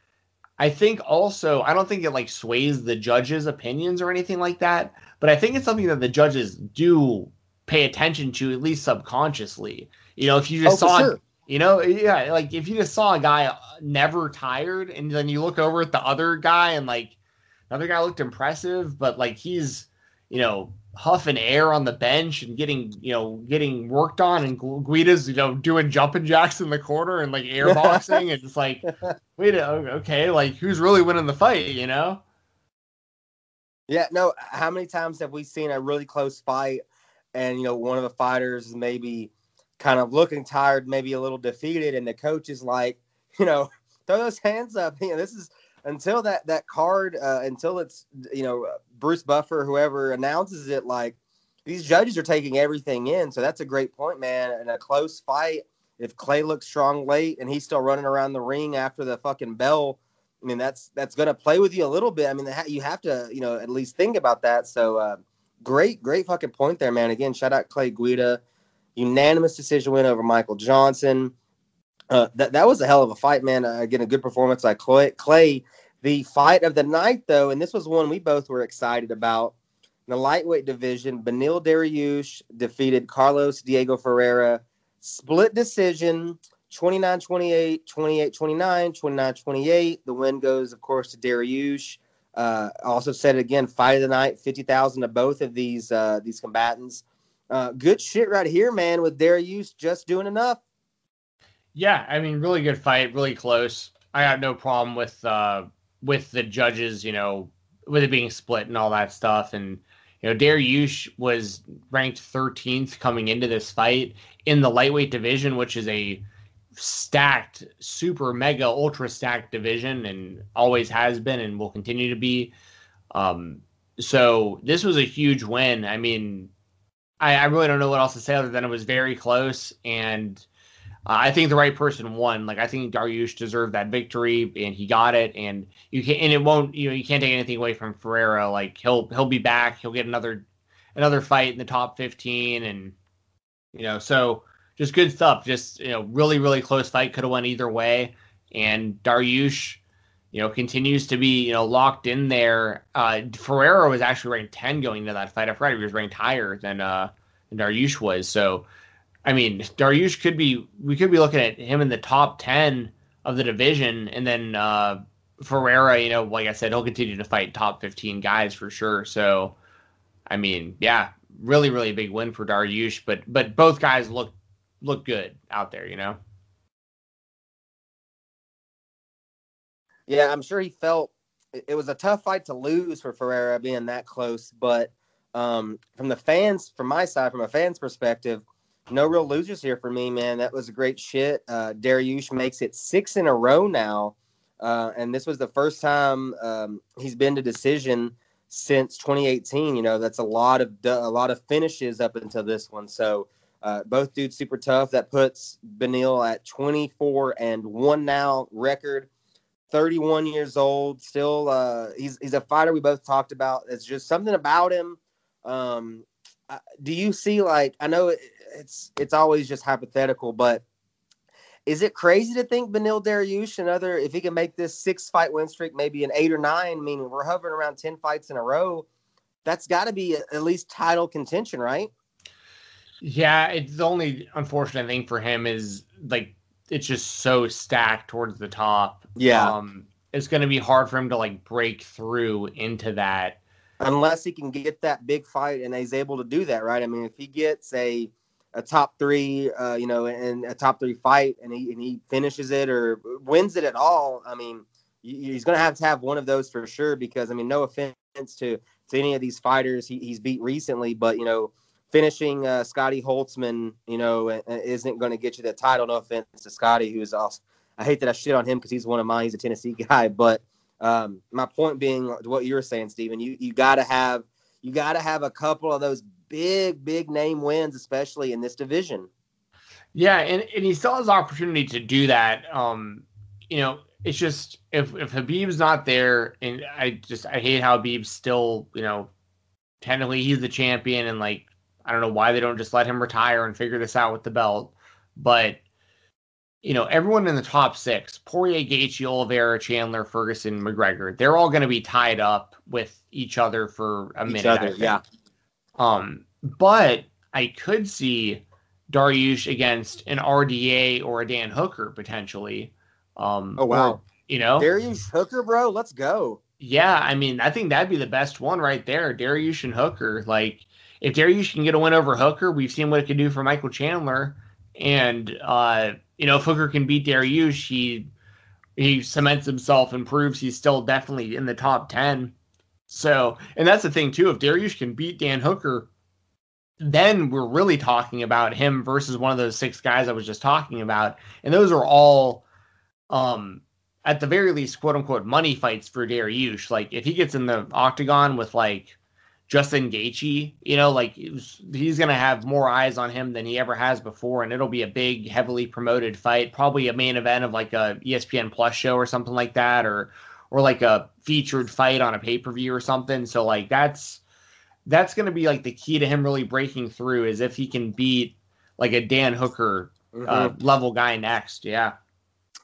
I think also I don't think it like sways the judges' opinions or anything like that, but I think it's something that the judges do pay attention to at least subconsciously. You know, if you just oh, saw sure. you know, yeah, like if you just saw a guy never tired and then you look over at the other guy and like another guy looked impressive, but like he's, you know, huffing air on the bench and getting you know getting worked on and Guida's you know doing jumping jacks in the corner and like airboxing and it's like wait okay like who's really winning the fight you know? Yeah no how many times have we seen a really close fight and you know one of the fighters maybe kind of looking tired maybe a little defeated and the coach is like you know throw those hands up you know this is until that that card uh, until it's you know Bruce Buffer whoever announces it like these judges are taking everything in. So that's a great point man in a close fight. If Clay looks strong late and he's still running around the ring after the fucking bell I mean that's that's going to play with you a little bit. I mean you have to you know at least think about that. So uh, great great fucking point there man. Again shout out Clay Guida. Unanimous decision win over Michael Johnson uh, that that was a hell of a fight, man. Uh, again, a good performance by Clay. Clay. The fight of the night, though, and this was one we both were excited about. In the lightweight division, Beneil Dariush defeated Carlos Diego Ferreira. Split decision, 29-28, 28-29, 29-28. The win goes, of course, to Dariush. Uh, also said again, fight of the night, 50,000 to both of these uh, these combatants. Uh, good shit right here, man, with Dariush just doing enough. Yeah, I mean, really good fight, really close. I got no problem with uh with the judges, you know, with it being split and all that stuff. And you know, Dariush was ranked 13th coming into this fight in the lightweight division, which is a stacked, super mega ultra stacked division, and always has been, and will continue to be. Um, so this was a huge win. I mean, I, I really don't know what else to say other than it was very close, and uh, I think the right person won. Like I think Dariush deserved that victory, and he got it. And you can, and it won't, you know, you can't take anything away from Ferreira. Like he'll he'll be back. He'll get another another fight in the top 15, and you know, so just good stuff. Just you know, really really close fight. Could have went either way. And Dariush, you know, continues to be you know locked in there. Uh, Ferreira was actually ranked 10 going into that fight. I forgot he was ranked higher than uh than Dariush was. So. I mean, Dariush could be we could be looking at him in the top ten of the division, and then uh, Ferreira, you know, like I said, he'll continue to fight top fifteen guys for sure. So, I mean, yeah, really, really big win for Dariush, but but both guys look look good out there, you know. Yeah, I'm sure he felt it was a tough fight to lose for Ferreira being that close, but um, from the fans, from my side, from a fan's perspective, no real losers here for me, man. That was great shit. Uh, Dariush makes it six in a row now, uh, and this was the first time um, he's been to decision since 2018. You know, that's a lot of a lot of finishes up until this one. So uh, both dudes super tough. That puts Beneil at 24 and one now record. 31 years old, still. Uh, he's he's a fighter we both talked about. It's just something about him. Um, do you see like I know it's it's always just hypothetical, but is it crazy to think Beneil Dariush another if he can make this six fight win streak maybe an eight or nine? meaning we're hovering around ten fights in a row. That's got to be at least title contention, right? Yeah, it's the only unfortunate thing for him is like it's just so stacked towards the top. Yeah, um, it's going to be hard for him to like break through into that unless he can get that big fight and he's able to do that, right? I mean, if he gets a a top three, uh, you know, in a top three fight, and he and he finishes it or wins it at all. I mean, he's going to have to have one of those for sure. Because I mean, no offense to to any of these fighters he, he's beat recently, but you know, finishing uh, Scotty Holtzman, you know, isn't going to get you the title. No offense to Scotty, who is also. I hate that I shit on him because he's one of mine. He's a Tennessee guy, but um, my point being what you were saying, Stephen. You you got to have you got to have a couple of those big, big name wins, especially in this division. Yeah, and, and he still has opportunity to do that. Um, you know, it's just if if Khabib's not there, and I just I hate how Khabib's still, you know, technically he's the champion, and like I don't know why they don't just let him retire and figure this out with the belt. But you know, everyone in the top six, Poirier, Gaethje, Oliveira, Chandler, Ferguson, McGregor, they're all going to be tied up with each other for a each minute. Other, yeah. Um, but I could see Dariush against an RDA or a Dan Hooker potentially. Um, oh wow! Or, you know, Dariush Hooker, bro, let's go. Yeah, I mean, I think that'd be the best one right there, Dariush and Hooker. Like, if Dariush can get a win over Hooker, we've seen what it can do for Michael Chandler, and uh, you know, if Hooker can beat Dariush, he he cements himself and proves he's still definitely in the top ten. So, and that's the thing too. If Dariush can beat Dan Hooker, then we're really talking about him versus one of those six guys I was just talking about, and those are all, um, at the very least, quote unquote, money fights for Dariush. Like if he gets in the octagon with like Justin Gaethje, you know, like he's gonna have more eyes on him than he ever has before, and it'll be a big, heavily promoted fight, probably a main event of like a ESPN Plus show or something like that, or or like a featured fight on a pay per view or something. So like that's that's going to be like the key to him really breaking through is if he can beat like a Dan Hooker mm-hmm. uh, level guy next. Yeah,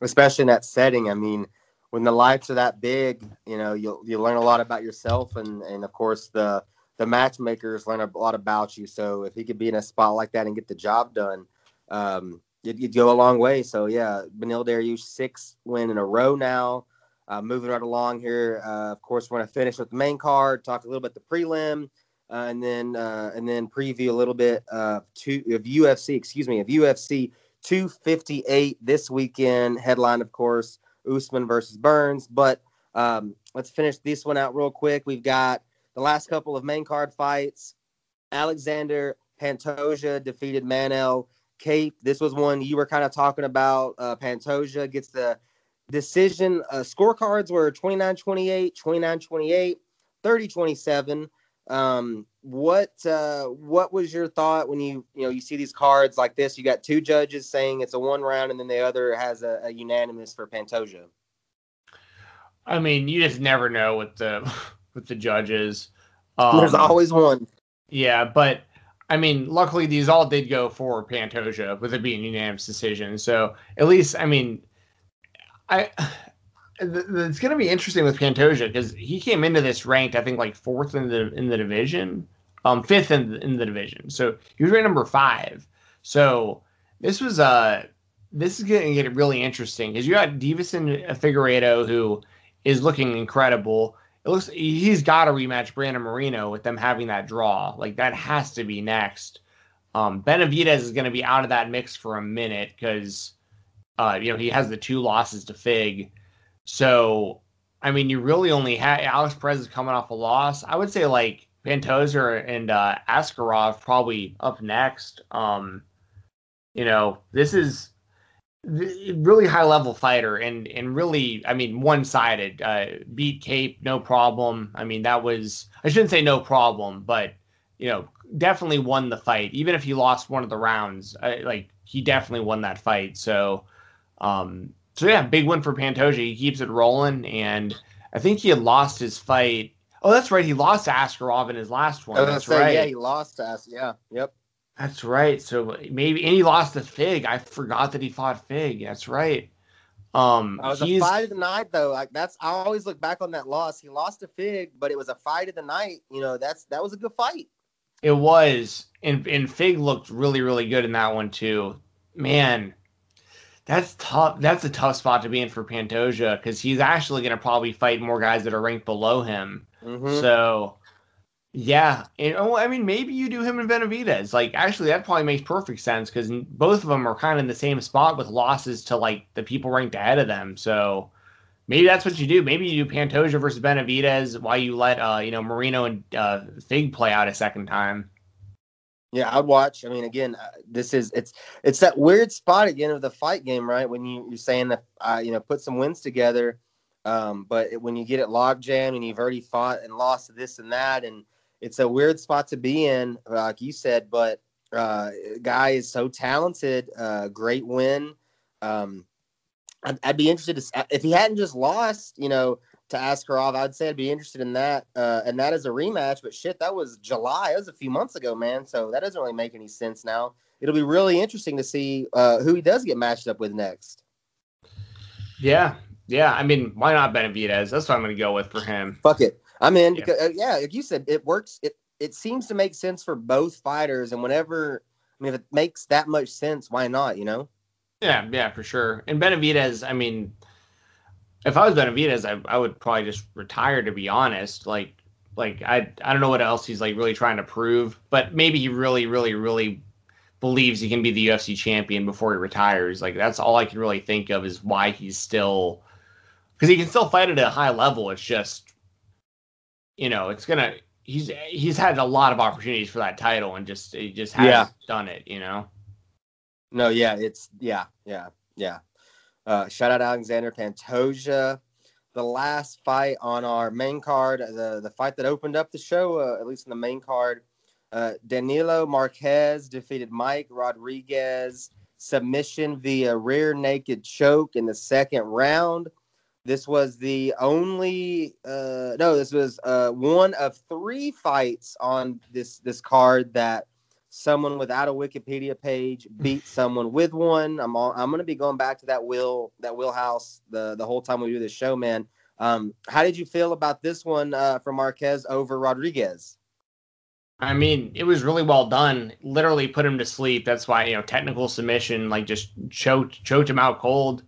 especially in that setting. I mean, when the lights are that big, you know, you'll you learn a lot about yourself, and and of course the the matchmakers learn a lot about you. So if he could be in a spot like that and get the job done, um, you'd, you'd go a long way. So yeah, Beneil Dariush six win in a row now. Uh, moving right along here, uh, of course, we're going to finish with the main card, talk a little bit the prelim, uh, and then uh, and then preview a little bit of two of UFC, excuse me, of UFC 258 this weekend. Headline, of course, Usman versus Burns. But um, let's finish this one out real quick. We've got the last couple of main card fights. Alexander Pantoja defeated Manel Kape. This was one you were kind of talking about. Uh, Pantoja gets the decision. Uh, scorecards were 29 28, 29 28, 30 27. Um, what uh, what was your thought when you you know you see these cards like this? You got two judges saying it's a one round, and then the other has a, a unanimous for Pantoja. I mean, you just never know with the with the judges. Um, There's always one. Yeah, but I mean, luckily these all did go for Pantoja with it being unanimous decision. So at least, I mean, I it's going to be interesting with Pantoja because he came into this ranked, I think, like fourth in the in the division, um, fifth in the, in the division. So he was ranked number five. So this was uh this is going to get really interesting because you got Deiveson Figueiredo who is looking incredible. It looks he's got to rematch Brandon Moreno with them having that draw. Like that has to be next. Um, Benavidez is going to be out of that mix for a minute because uh, you know he has the two losses to Fig. So I mean, you really only have Alex Perez is coming off a loss. I would say like Pantoja and uh, Askarov probably up next. Um, you know, this is really high level fighter and and really I mean one sided uh, beat Kape no problem I mean that was I shouldn't say no problem but you know definitely won the fight even if he lost one of the rounds I, like he definitely won that fight so um so yeah big win for Pantoja he keeps it rolling and I think he had lost his fight oh that's right he lost to Askarov in his last one that's say, right yeah he lost to us yeah yep that's right. So maybe and he lost to Fig. I forgot that he fought Fig. That's right. Um, it was a fight of the night though. Like that's I always look back on that loss. He lost to Fig, but it was a fight of the night. You know, that's that was a good fight. It was, and and Fig looked really really good in that one too. Man, that's tough. That's a tough spot to be in for Pantoja because he's actually going to probably fight more guys that are ranked below him. Mm-hmm. So yeah, and oh, I mean, maybe you do him and Benavidez. Like, actually, that probably makes perfect sense because both of them are kind of in the same spot with losses to like the people ranked ahead of them. So maybe that's what you do. Maybe you do Pantoja versus Benavidez while you let uh, you know Moreno and uh, Fig play out a second time. Yeah, I'd watch. I mean, again, uh, this is it's it's that weird spot again of the fight game, right? When you you're saying that uh, you know put some wins together, um, but when you get it log jam and you've already fought and lost this and that and it's a weird spot to be in, like you said, but uh, guy is so talented. Uh, great win. Um, I'd, I'd, be interested to if he hadn't just lost, you know, to Askarov. I'd say I'd be interested in that, uh, and that is a rematch. But shit, that was July. That was a few months ago, man. So that doesn't really make any sense now. It'll be really interesting to see uh, who he does get matched up with next. Yeah, yeah. I mean, why not Benavidez? That's what I'm going to go with for him. Fuck it. I'm in yeah. because uh, yeah, like you said, it works. It it seems to make sense for both fighters, and whenever I mean, if it makes that much sense, why not? You know? Yeah, yeah, for sure. And Benavidez, I mean, if I was Benavidez, I I would probably just retire. To be honest, like like I I don't know what else he's like really trying to prove, but maybe he really really really believes he can be the UFC champion before he retires. Like that's all I can really think of is why he's still because he can still fight at a high level. It's just you know, it's gonna. He's he's had a lot of opportunities for that title and just he just hasn't yeah. done it. You know. No, yeah, it's yeah, yeah, yeah. Uh, shout out Alexander Pantoja. The last fight on our main card, the the fight that opened up the show, uh, at least in the main card, uh, Danilo Marques defeated Mike Rodriguez submission via rear naked choke in the second round. This was the only uh, no, this was uh, one of three fights on this this card that someone without a Wikipedia page beat someone with one. I'm all, I'm gonna be going back to that will that wheelhouse the the whole time we do this show, man. Um, how did you feel about this one uh, from Marques over Rodriguez? I mean, it was really well done. Literally put him to sleep. That's why you know technical submission, like just choked choked him out cold.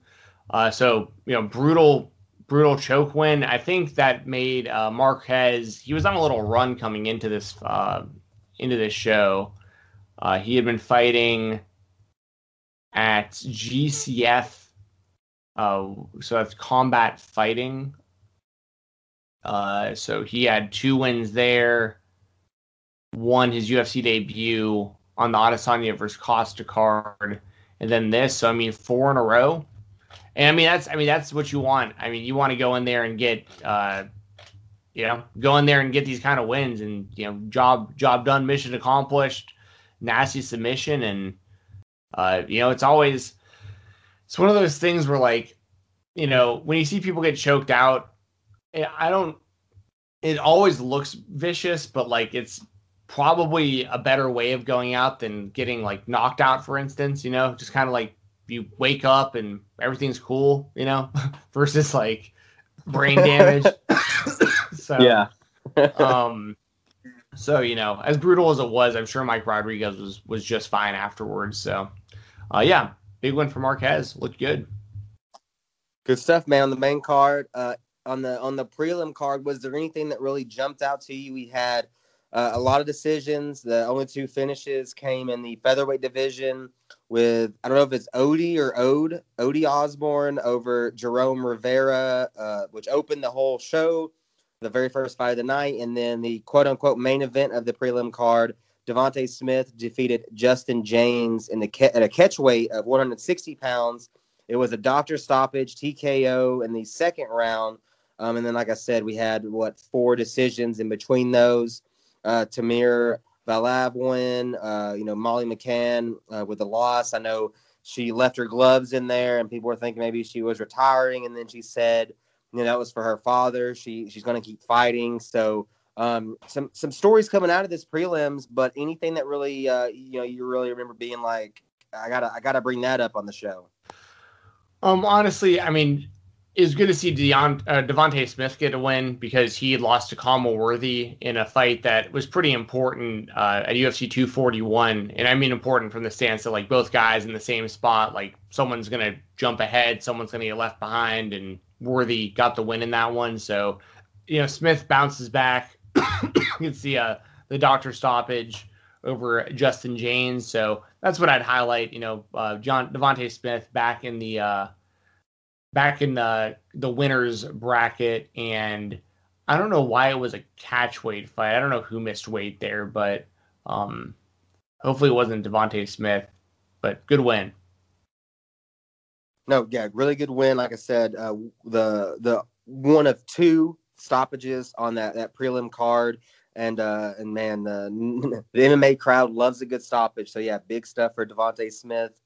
Uh, so you know, brutal, brutal choke win. I think that made uh, Marques. He was on a little run coming into this uh, into this show. Uh, he had been fighting at GCF, uh, so that's combat fighting. Uh, so he had two wins there. Won his UFC debut on the Adesanya versus Costa card, and then this. So I mean, four in a row. And I mean that's I mean that's what you want. I mean you want to go in there and get uh, you know go in there and get these kind of wins and you know job job done, mission accomplished, nasty submission, and uh, you know it's always it's one of those things where like you know when you see people get choked out, eh, I don't. It always looks vicious, but like it's probably a better way of going out than getting like knocked out, for instance. You know, just kind of like you wake up and everything's cool, you know, versus like brain damage. so yeah. um so you know, as brutal as it was, I'm sure Mike Rodriguez was was just fine afterwards. So uh yeah, big win for Marques. Looked good. Good stuff, man. On the main card, uh on the on the prelim card, was there anything that really jumped out to you? We had uh, a lot of decisions. The only two finishes came in the featherweight division with I don't know if it's Odie or Ode Odie Osbourne over Jerome Rivera, uh, which opened the whole show, the very first fight of the night, and then the quote unquote main event of the prelim card. Devonte Smith defeated Justin Jaynes in the at a catch weight of 160 pounds. It was a doctor stoppage TKO in the second round, um, and then like I said, we had what four decisions in between those uh, Timur Valiev win. Uh, you know, Molly McCann uh, with a loss. I know she left her gloves in there, and people were thinking maybe she was retiring, and then she said, you know, that was for her father. She she's going to keep fighting. So um, some some stories coming out of this prelims, but anything that really uh, you know you really remember being like, I gotta I gotta bring that up on the show. Um, honestly, I mean, it's good to see Deon, uh, Devonte Smith get a win because he lost to Khama Worthy in a fight that was pretty important uh, at UFC 241, and I mean important from the stance that like both guys in the same spot, like someone's gonna jump ahead, someone's gonna get left behind, and Worthy got the win in that one. So, you know, Smith bounces back. you can see uh, the doctor stoppage over Justin Jaynes. So that's what I'd highlight. You know, uh, John Devonte Smith back in the uh, back in the the winners bracket, and I don't know why it was a catch weight fight. I don't know who missed weight there, but um, hopefully it wasn't Devonte Smith. But good win. No, yeah, really good win. Like I said, uh, the the one of two stoppages on that that prelim card, and uh, and man, the, the MMA crowd loves a good stoppage. So yeah, big stuff for Devonte Smith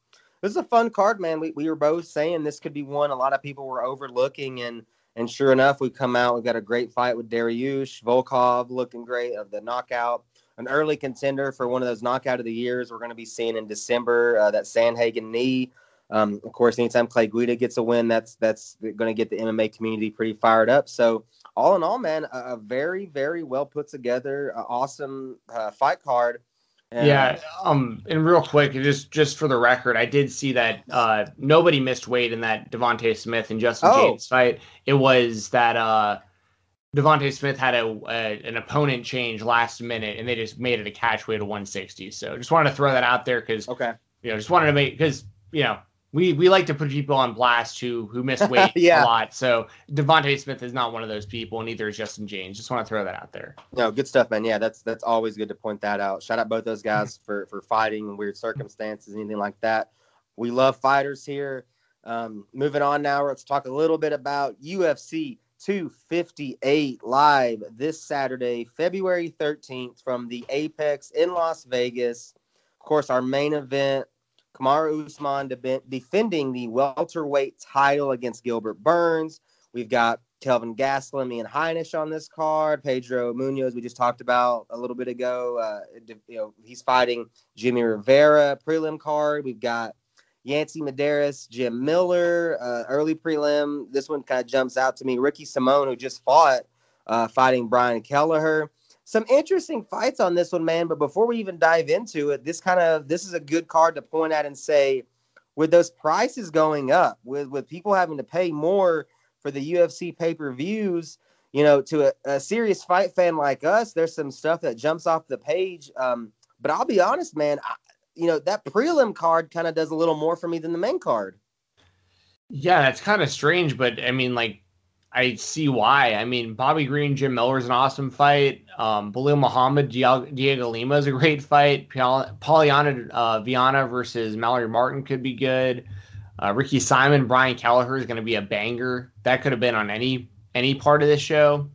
this is a fun card, man. We, we were both saying this could be one a lot of people were overlooking, and and sure enough, we come out. We've got a great fight with Dariush Volkov, looking great of the knockout. An early contender for one of those knockout of the years we're going to be seeing in December. Uh, that Sandhagen knee. Um, of course, anytime Clay Guida gets a win, that's that's going to get the MMA community pretty fired up. So, all in all, man, a, a very very well put together, awesome uh, fight card. And yeah, um, and real quick, just just for the record, I did see that uh, nobody missed weight in that Devonte Smith and Justin oh. Jaynes fight. It was that uh, Devonte Smith had a, a, an opponent change last minute, and they just made it a catch weight of 160. So just wanted to throw that out there because okay, you know, just wanted to make because you know we we like to put people on blast who who miss weight yeah. a lot. So Devonte Smith is not one of those people, and neither is Justin Jaynes. Just want to throw that out there. No, good stuff, man. Yeah, that's that's always good to point that out. Shout out both those guys for for fighting in weird circumstances, anything like that. We love fighters here. Um, moving on now, let's talk a little bit about UFC 258 live this Saturday, February 13th from the Apex in Las Vegas. Of course, our main event Kamaru Usman de- defending the welterweight title against Gilbert Burns. We've got Kelvin Gastelum, and Heinisch on this card. Pedro Munhoz, we just talked about a little bit ago. Uh, you know, he's fighting Jimmy Rivera prelim card. We've got Yancy Medeiros, Jim Miller, uh, early prelim. This one kind of jumps out to me. Ricky Simon, who just fought, uh, fighting Brian Kelleher some interesting fights on this one, man. But before we even dive into it, this kind of this is a good card to point at and say, with those prices going up, with with people having to pay more for the UFC pay per views, you know, to a, a, serious fight fan like us, there's some stuff that jumps off the page. Um, but I'll be honest, man, I, you know that prelim card kind of does a little more for me than the main card. Yeah, that's kind of strange, but I mean, like I see why. I mean, Bobby Green, Jim Miller is an awesome fight. Um, Belal Muhammad, Diego Lima is a great fight. Polyana uh, Viana versus Mallory Martin could be good. Uh, Ricky Simon, Brian Kelleher is going to be a banger. That could have been on any any part of this show.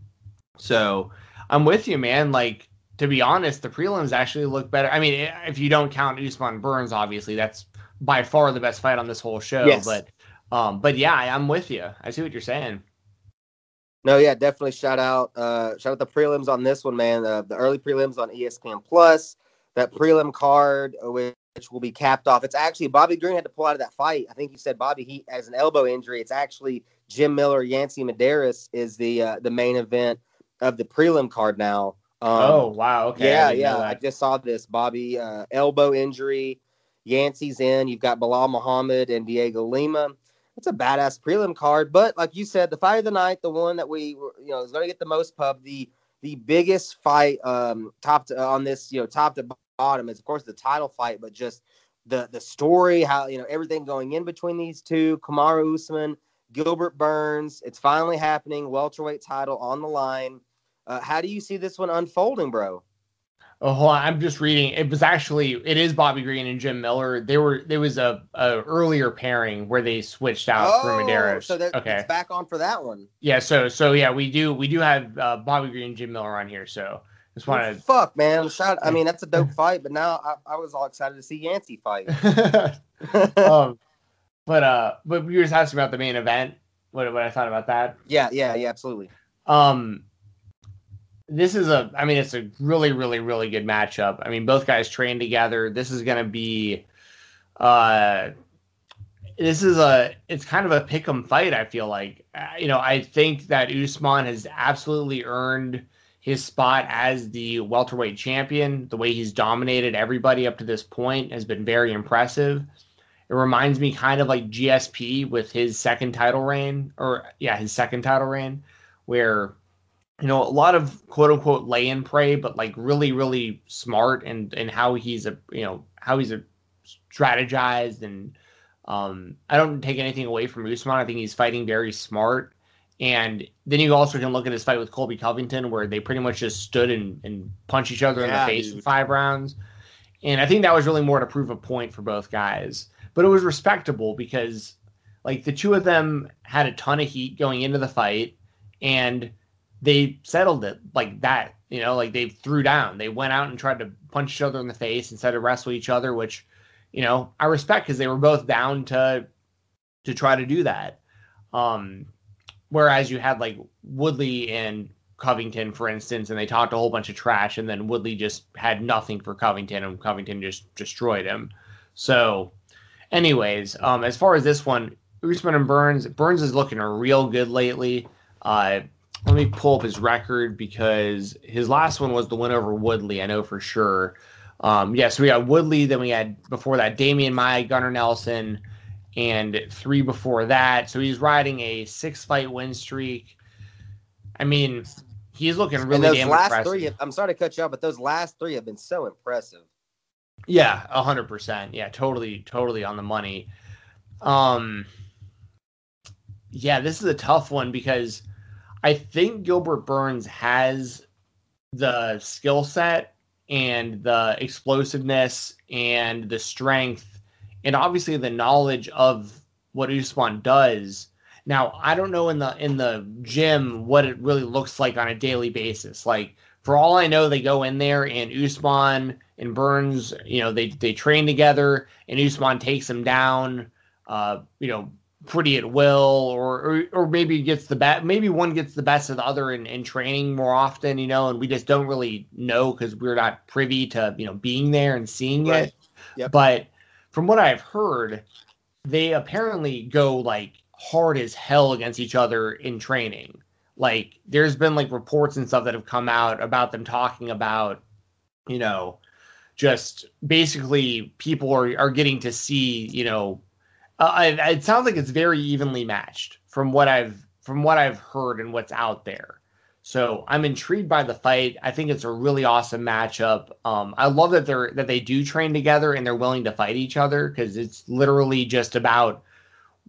So I'm with you, man. Like to be honest, the prelims actually look better. I mean, if you don't count Usman Burns, obviously that's by far the best fight on this whole show. Yes. But um, but yeah, I'm with you. I see what you're saying. No, yeah, definitely shout out, uh, shout out the prelims on this one, man. Uh, the early prelims on ESPN Plus, that prelim card, uh, which will be capped off. It's actually Bobby Green had to pull out of that fight. I think you said Bobby he has an elbow injury. It's actually Jim Miller, Yancy Medeiros is the uh, the main event of the prelim card now. Um, oh wow, okay. Yeah, yeah. I just saw this. Bobby uh, elbow injury. Yancy's in. You've got Belal Muhammad and Diego Lima it's a badass prelim card. But like you said, the fight of the night, the one that we you know is going to get the most pub, the the biggest fight um, top to, on this you know top to bottom is of course the title fight, but just the the story, how you know everything going in between these two, Kamaru Usman, Gilbert Burns. It's finally happening. Welterweight title on the line. Uh, how do you see this one unfolding, bro? Oh, hold on. I'm just reading. It was actually it is Bobby Green and Jim Miller. They were there was a, a earlier pairing where they switched out oh, for Medeiros. So okay, back on for that one. Yeah. So so yeah, we do we do have uh, Bobby Green and Jim Miller on here. So just wanted. to fuck, man. Shout. I mean, that's a dope fight. But now I, I was all excited to see Yancy fight. um, but uh, but you were just asking about the main event. What what I thought about that? Yeah, yeah, yeah, absolutely. Um, this is a I mean it's a really really really good matchup. I mean both guys train together. This is going to be uh this is a it's kind of a pick 'em fight I feel like. Uh, you know, I think that Usman has absolutely earned his spot as the welterweight champion. The way he's dominated everybody up to this point has been very impressive. It reminds me kind of like GSP with his second title reign or yeah, his second title reign where you know, a lot of quote unquote lay and pray, but like really, really smart and and how he's a you know how he's a strategized and um, I don't take anything away from Usman. I think he's fighting very smart. And then you also can look at his fight with Colby Covington, where they pretty much just stood and, and punch each other yeah, in the face dude. for five rounds. And I think that was really more to prove a point for both guys. But it was respectable because, like, the two of them had a ton of heat going into the fight. And they settled it like that. You know, like they threw down. They went out and tried to punch each other in the face instead of wrestle each other, which, you know, I respect because they were both down to to try to do that. Um, whereas you had like Woodley and Covington, for instance, and they talked a whole bunch of trash, and then Woodley just had nothing for Covington, and Covington just destroyed him. So, anyways, um, as far as this one, Usman and Burns, Burns is looking real good lately. Uh, let me pull up his record because his last one was the win over Woodley. I know for sure. Um, yeah, so we got Woodley. Then we had before that Demian Maia, Gunnar Nelson, and three before that. So he's riding a six fight win streak. I mean, he's looking really and those damn last impressive. Three, I'm sorry to cut you off, but those last three have been so impressive. Yeah, hundred percent. Yeah, totally, totally on the money. Um, yeah, this is a tough one because I think Gilbert Burns has the skill set and the explosiveness and the strength and obviously the knowledge of what Usman does. Now, I don't know in the in the gym what it really looks like on a daily basis. Like for all I know, they go in there and Usman and Burns, you know, they they train together and Usman takes them down. Uh, you know, pretty at will or or, or maybe gets the best maybe one gets the best of the other in, in training more often you know and we just don't really know because we're not privy to you know being there and seeing right. it yep. but from what i've heard they apparently go like hard as hell against each other in training like there's been like reports and stuff that have come out about them talking about you know just basically people are, are getting to see you know uh, it sounds like it's very evenly matched from what I've from what I've heard and what's out there. So I'm intrigued by the fight. I think it's a really awesome matchup. Um, I love that they're that they do train together and they're willing to fight each other because it's literally just about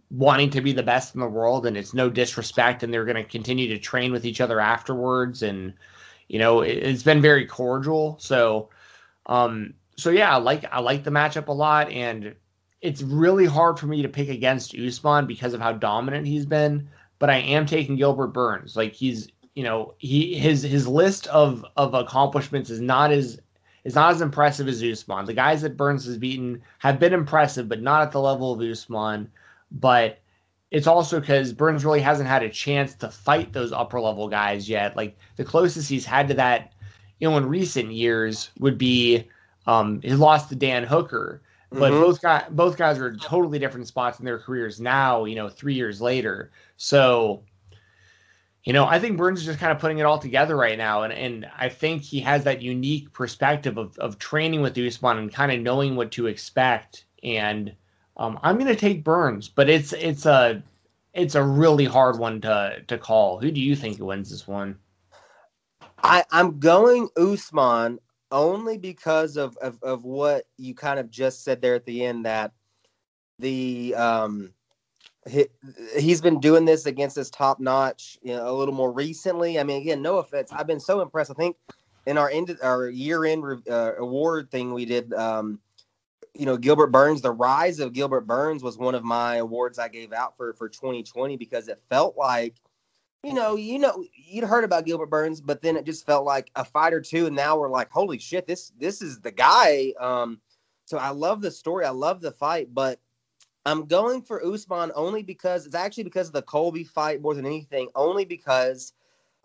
wanting to be the best in the world and it's no disrespect and they're going to continue to train with each other afterwards and you know it, has been very cordial so um so yeah i like i like the matchup a lot and it's really hard for me to pick against Usman because of how dominant he's been but i am taking gilbert burns like he's you know he his his list of of accomplishments is not as is not as impressive as Usman. The guys that Burns has beaten have been impressive, but not at the level of Usman but it's also because Burns really hasn't had a chance to fight those upper level guys yet. Like the closest he's had to that, you know, in recent years would be um, his loss to Dan Hooker. But mm-hmm. both guys, both guys are totally different spots in their careers now. You know, three years later. So, you know, I think Burns is just kind of putting it all together right now, and and I think he has that unique perspective of of training with Usman and kind of knowing what to expect and um, I'm going to take Burns, but it's it's a it's a really hard one to to call. Who do you think wins this one? I I'm going Usman only because of, of of what you kind of just said there at the end that the um he, he's been doing this against this top notch you know, a little more recently. I mean, again, no offense. I've been so impressed. I think in our end our year end uh, award thing we did um you know, Gilbert Burns, the rise of Gilbert Burns was one of my awards I gave out for for 2020 because it felt like, you know, you know, you'd heard about Gilbert Burns, but then it just felt like a fight or two, and now we're like, holy shit, this this is the guy. Um, so I love the story, I love the fight, but I'm going for Usman only because it's actually because of the Colby fight more than anything, only because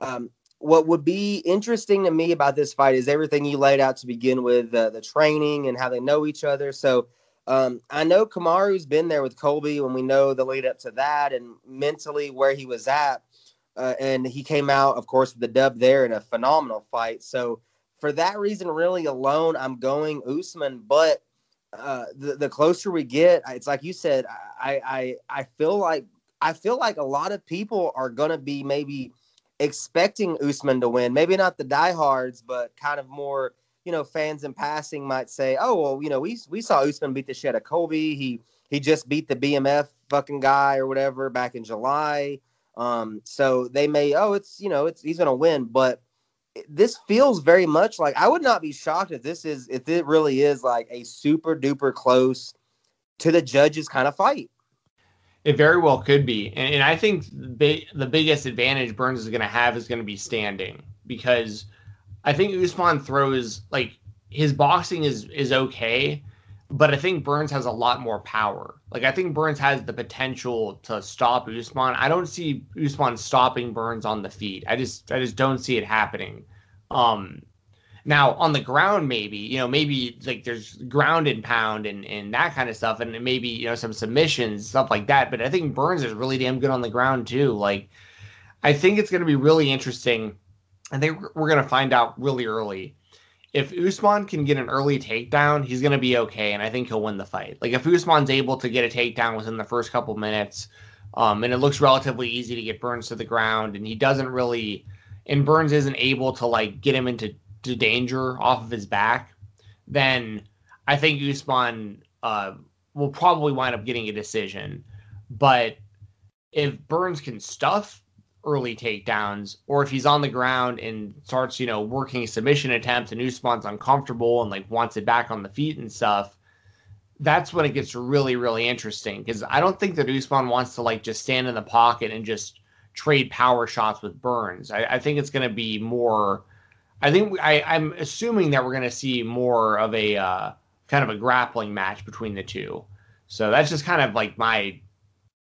um, what would be interesting to me about this fight is everything you laid out to begin with uh, the training and how they know each other. So um, I know Kamaru's been there with Colby when we know the lead up to that and mentally where he was at. Uh, and he came out, of course, with the dub there in a phenomenal fight. So for that reason, really alone, I'm going Usman. But uh, the the closer we get, it's like you said, I I I feel like I feel like a lot of people are gonna be maybe expecting Usman to win. Maybe not the diehards, but kind of more, you know, fans in passing might say, "Oh, well, you know, we we saw Usman beat the shit out of Colby. He he just beat the BMF fucking guy or whatever back in July." Um, so they may, oh, it's you know, it's he's gonna win, but this feels very much like I would not be shocked if this is if it really is like a super duper close to the judges kind of fight. It very well could be, and, and I think the, the biggest advantage Burns is going to have is going to be standing because I think Usman throws like his boxing is is okay, but I think Burns has a lot more power. Like I think Burns has the potential to stop Usman. I don't see Usman stopping Burns on the feet. I just I just don't see it happening. Um, now on the ground, maybe you know, maybe like there's ground and pound and and that kind of stuff, and maybe you know some submissions stuff like that. But I think Burns is really damn good on the ground too. Like I think it's going to be really interesting. I think we're going to find out really early. If Usman can get an early takedown, he's going to be okay, and I think he'll win the fight. Like if Usman's able to get a takedown within the first couple minutes, um, and it looks relatively easy to get Burns to the ground, and he doesn't really, and Burns isn't able to like get him into to danger off of his back, then I think Usman uh, will probably wind up getting a decision. But if Burns can stuff early takedowns, or if he's on the ground and starts, you know, working submission attempts and Usman's uncomfortable and like wants it back on the feet and stuff, that's when it gets really, really interesting. Because I don't think that Usman wants to like just stand in the pocket and just trade power shots with Burns. I, I think it's going to be more I think I, I'm assuming that we're going to see more of a uh, kind of a grappling match between the two. So that's just kind of like my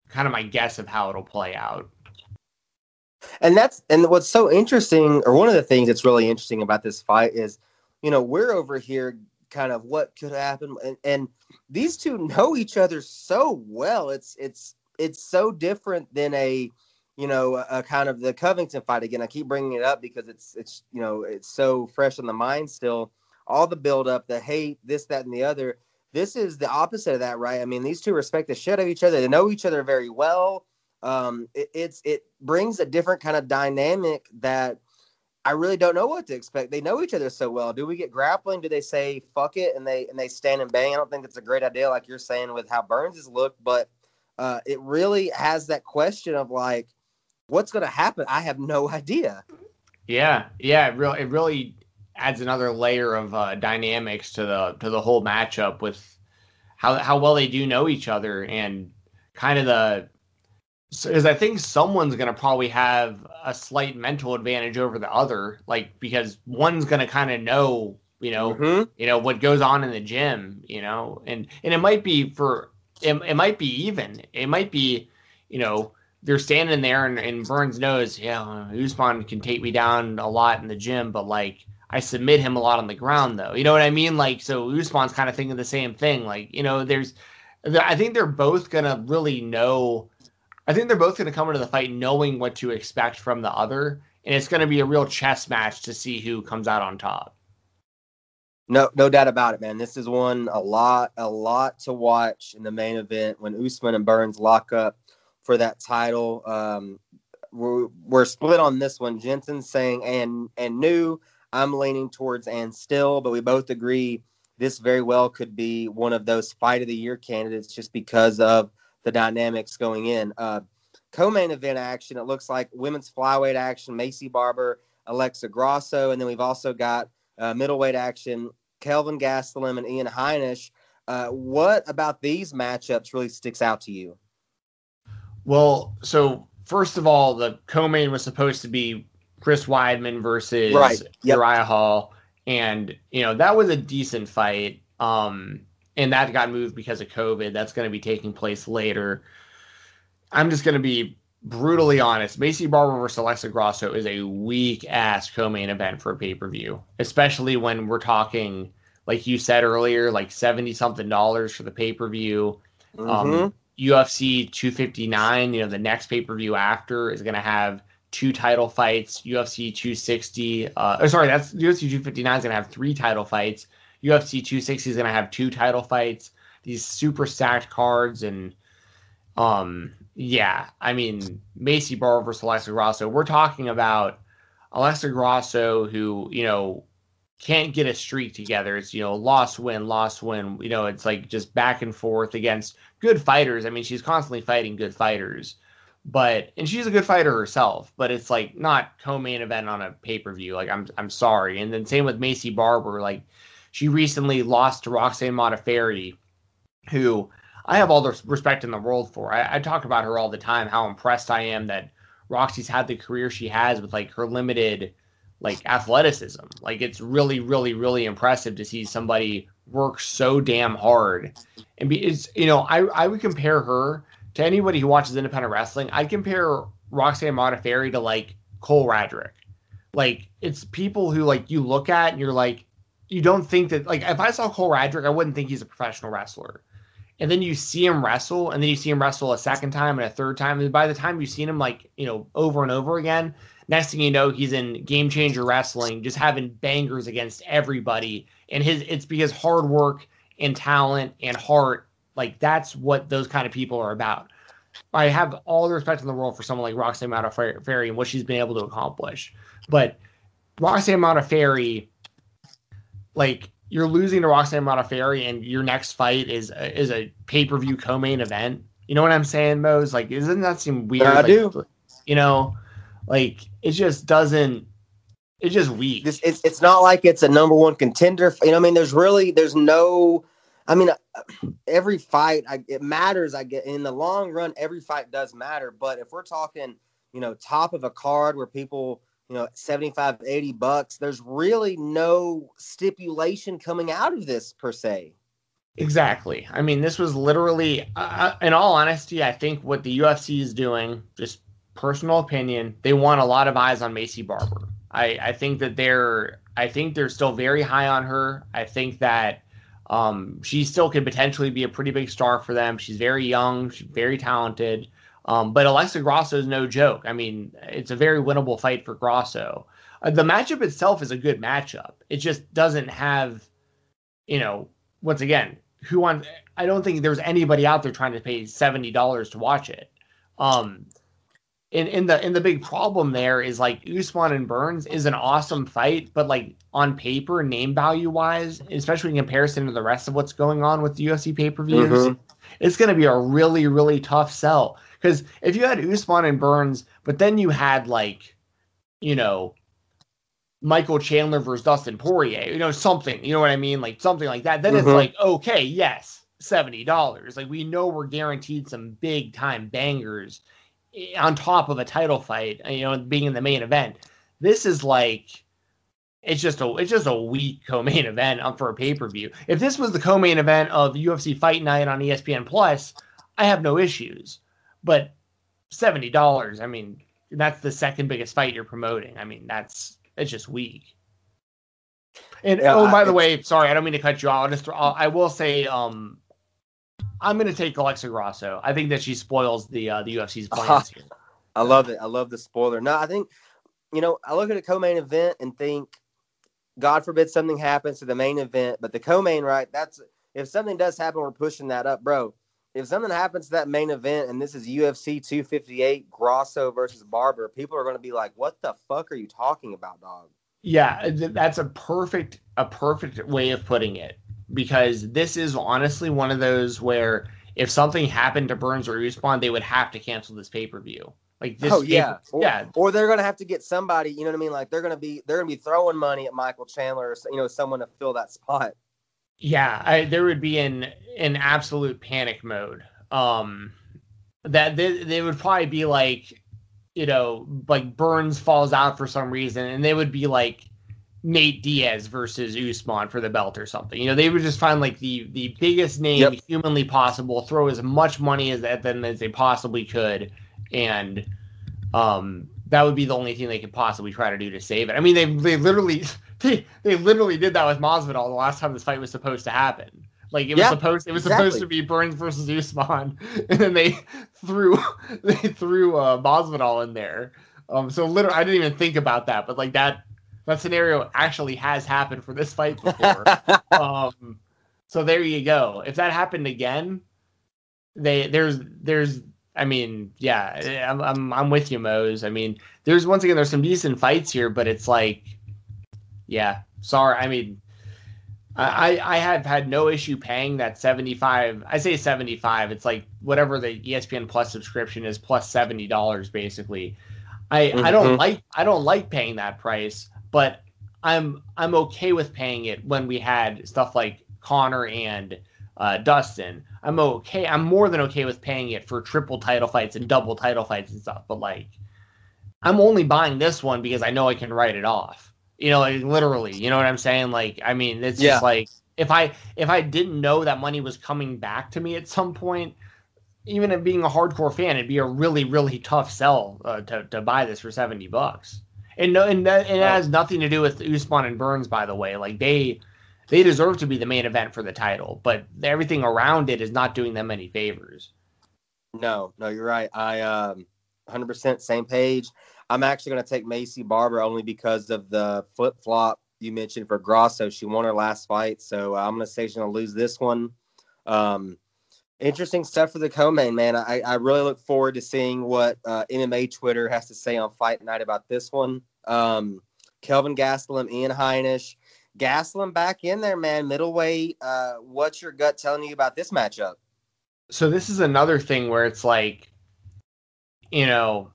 kind of my guess of how it'll play out. And that's and what's so interesting, or one of the things that's really interesting about this fight is, you know, we're over here kind of what could happen, and, and these two know each other so well. It's it's it's so different than a you know, a, kind of the Covington fight again. I keep bringing it up because it's it's you know it's so fresh in the mind still. All the build up, the hate, this, that, and the other. This is the opposite of that, right? I mean, these two respect the shit of each other. They know each other very well. Um, it, it's it brings a different kind of dynamic that I really don't know what to expect. They know each other so well. Do we get grappling? Do they say fuck it and they and they stand and bang? I don't think that's a great idea, like you're saying with how Burns has looked, but uh, it really has that question of like, what's going to happen? I have no idea. Yeah, yeah, it really, it really adds another layer of uh, dynamics to the to the whole matchup with how how well they do know each other and kind of the because I think someone's going to probably have a slight mental advantage over the other, like because one's going to kind of know, you know, mm-hmm. you know what goes on in the gym, you know, and and it might be for it, it might be even, it might be, you know, they're standing there and, and Burns knows, yeah, Usman can take me down a lot in the gym, but like I submit him a lot on the ground though, you know what I mean? Like so Usman's kind of thinking the same thing, like you know, there's, I think they're both gonna really know I think they're both going to come into the fight knowing what to expect from the other, and it's going to be a real chess match to see who comes out on top. No, no doubt about it, man. This is one a lot, a lot to watch in the main event when Usman and Burns lock up for that title. Um, we're, we're split on this one. Jensen saying and and new. I'm leaning towards and still, but we both agree this very well could be one of those fight of the year candidates just because of the dynamics going in. Uh, co-main event action, it looks like women's flyweight action, Maycee Barber, Alexa Grasso, and then we've also got uh, middleweight action, Kelvin Gastelum and Ian Heinisch. Uh, what about these matchups really sticks out to you? Well, so first of all, the co-main was supposed to be Chris Weidman versus right. yep. Uriah Hall, and you know that was a decent fight. Um, and that got moved because of COVID. That's going to be taking place later. I'm just going to be brutally honest. Maycee Barber versus Alexa Grasso is a weak ass co-main event for a pay per view, especially when we're talking, like you said earlier, like seventy something dollars for the pay per view. Um, mm-hmm. Um, UFC 259, you know, the next pay per view after is going to have two title fights. UFC 260, uh, oh, sorry, that's UFC 259 is going to have three title fights. UFC 260 is going to have two title fights, these super stacked cards, and um, yeah, I mean Maycee Barber versus Alexa Grasso. We're talking about Alexa Grasso, who you know can't get a streak together. It's you know loss win, loss win. You know it's like just back and forth against good fighters. I mean she's constantly fighting good fighters, but and she's a good fighter herself. But it's like not co-main event on a pay per view. Like I'm I'm sorry. And then same with Maycee Barber. Like she recently lost to Roxanne Modafferi, who I have all the respect in the world for. I, I talk about her all the time, how impressed I am that Roxy's had the career she has with like her limited like athleticism. Like it's really, really, really impressive to see somebody work so damn hard. And be it's you know, I I would compare her to anybody who watches independent wrestling. I'd compare Roxanne Modafferi to like Cole Radrick. Like it's people who like you look at and you're like, you don't think that like if I saw Cole Radrick, I wouldn't think he's a professional wrestler. And then you see him wrestle, and then you see him wrestle a second time and a third time. And by the time you've seen him like, you know, over and over again, next thing you know, he's in game changer wrestling, just having bangers against everybody. And his it's because hard work and talent and heart, like that's what those kind of people are about. I have all the respect in the world for someone like Roxanne Modafferi and what she's been able to accomplish. But Roxanne Modafferi like you're losing to Roxanne Modafferi and your next fight is is a pay per view co main event. You know what I'm saying, Mose? Like, doesn't that seem weird? I like, do. You know, like it just doesn't. It's just weak. This, it's it's not like it's a number one contender. You know, I mean, there's really there's no. I mean, every fight I, it matters. I get in the long run, every fight does matter. But if we're talking, you know, top of a card where people you know 75 80 bucks there's really no stipulation coming out of this per se. Exactly. I mean this was literally uh, uh in all honesty i think what the ufc is doing just personal opinion they want a lot of eyes on Maycee Barber. I i think that they're i think they're still very high on her. I think that um, she still could potentially be a pretty big star for them. She's very young she's very talented um, but Alexa Grasso is no joke. I mean, it's a very winnable fight for Grasso. Uh, the matchup itself is a good matchup. It just doesn't have, you know, once again, who wants? I don't think there's anybody out there trying to pay seventy dollars to watch it. Um, in in the in the big problem there is like Usman and Burns is an awesome fight, but like on paper, name value wise, especially in comparison to the rest of what's going on with the UFC pay per views, mm-hmm. it's going to be a really really tough sell because if you had Usman and Burns, but then you had like, you know, Michael Chandler versus Dustin Poirier, you know, something, you know what I mean, like something like that, then mm-hmm. it's like okay, yes, seventy dollars. Like we know we're guaranteed some big time bangers on top of a title fight, you know, being in the main event. This is like it's just a it's just a weak co-main event for a pay-per-view. If this was the co-main event of UFC Fight Night on ESPN Plus, I have no issues. But seventy dollars, I mean, that's the second biggest fight you're promoting. I mean, that's it's just weak. And yeah, oh, by the way, sorry, I don't mean to cut you off. I'll just I'll, I will say, um, I'm going to take Alexa Grasso. I think that she spoils the uh, the UFC's plans here. I love it. I love the spoiler. No, I think you know I look at a co-main event and think God forbid something happens to the main event, but the co-main, right? That's if something does happen, we're pushing that up, bro. If something happens to that main event, and this is UFC 258 Grasso versus Barber, people are going to be like, "What the fuck are you talking about, dog?" Yeah, that's a perfect a perfect way of putting it because this is honestly one of those where if something happened to Burns or Usman, they would have to cancel this pay per view. Like this, oh yeah, or, yeah. Or they're gonna have to get somebody. You know what I mean? Like they're gonna be they're gonna be throwing money at Michael Chandler, or, you know, someone to fill that spot. Yeah, I, there would be an an absolute panic mode. Um, that they they would probably be like, you know, like Burns falls out for some reason, and they would be like Nate Diaz versus Usman for the belt or something. You know, they would just find like the the biggest name yep. humanly possible, throw as much money as at them as they possibly could and um, that would be the only thing they could possibly try to do to save it. I mean, they they literally they they literally did that with Masvidal the last time this fight was supposed to happen. Like it was supposed it was exactly. supposed to be Burns versus Usman, and then they threw they threw uh, Masvidal in there. Um, so literally, I didn't even think about that, but like that that scenario actually has happened for this fight before. um, so there you go. If that happened again, they there's there's I mean, yeah, I'm, I'm I'm with you, Mose. I mean, there's once again there's some decent fights here, but it's like, yeah, sorry. I mean, I I have had no issue paying that 75. I say 75. It's like whatever the ESPN Plus subscription is plus seventy dollars basically. I mm-hmm. I don't mm-hmm. like I don't like paying that price, but I'm I'm okay with paying it when we had stuff like Conor and uh, Dustin. I'm okay. I'm more than okay with paying it for triple title fights and double title fights and stuff. But like, I'm only buying this one because I know I can write it off. You know, like literally. You know what I'm saying? Like, I mean, it's yeah. just like if I if I didn't know that money was coming back to me at some point, even being a hardcore fan, it'd be a really really tough sell uh, to to buy this for seventy bucks. And no, and, that, and has nothing to do with Usman and Burns, by the way. Like they they deserve to be the main event for the title, but everything around it is not doing them any favors. No, no, you're right. I um 100% same page. I'm actually going to take Maycee Barber only because of the flip flop you mentioned for Grasso. She won her last fight, so I'm going to say she's going to lose this one. Um, interesting stuff for the co-main, man. I, I really look forward to seeing what uh, MMA Twitter has to say on Fight Night about this one. Um, Kelvin Gastelum, Ian Heinisch. Gastelum back in there, man. Middleweight. Uh, what's your gut telling you about this matchup? So this is another thing where it's like, you know,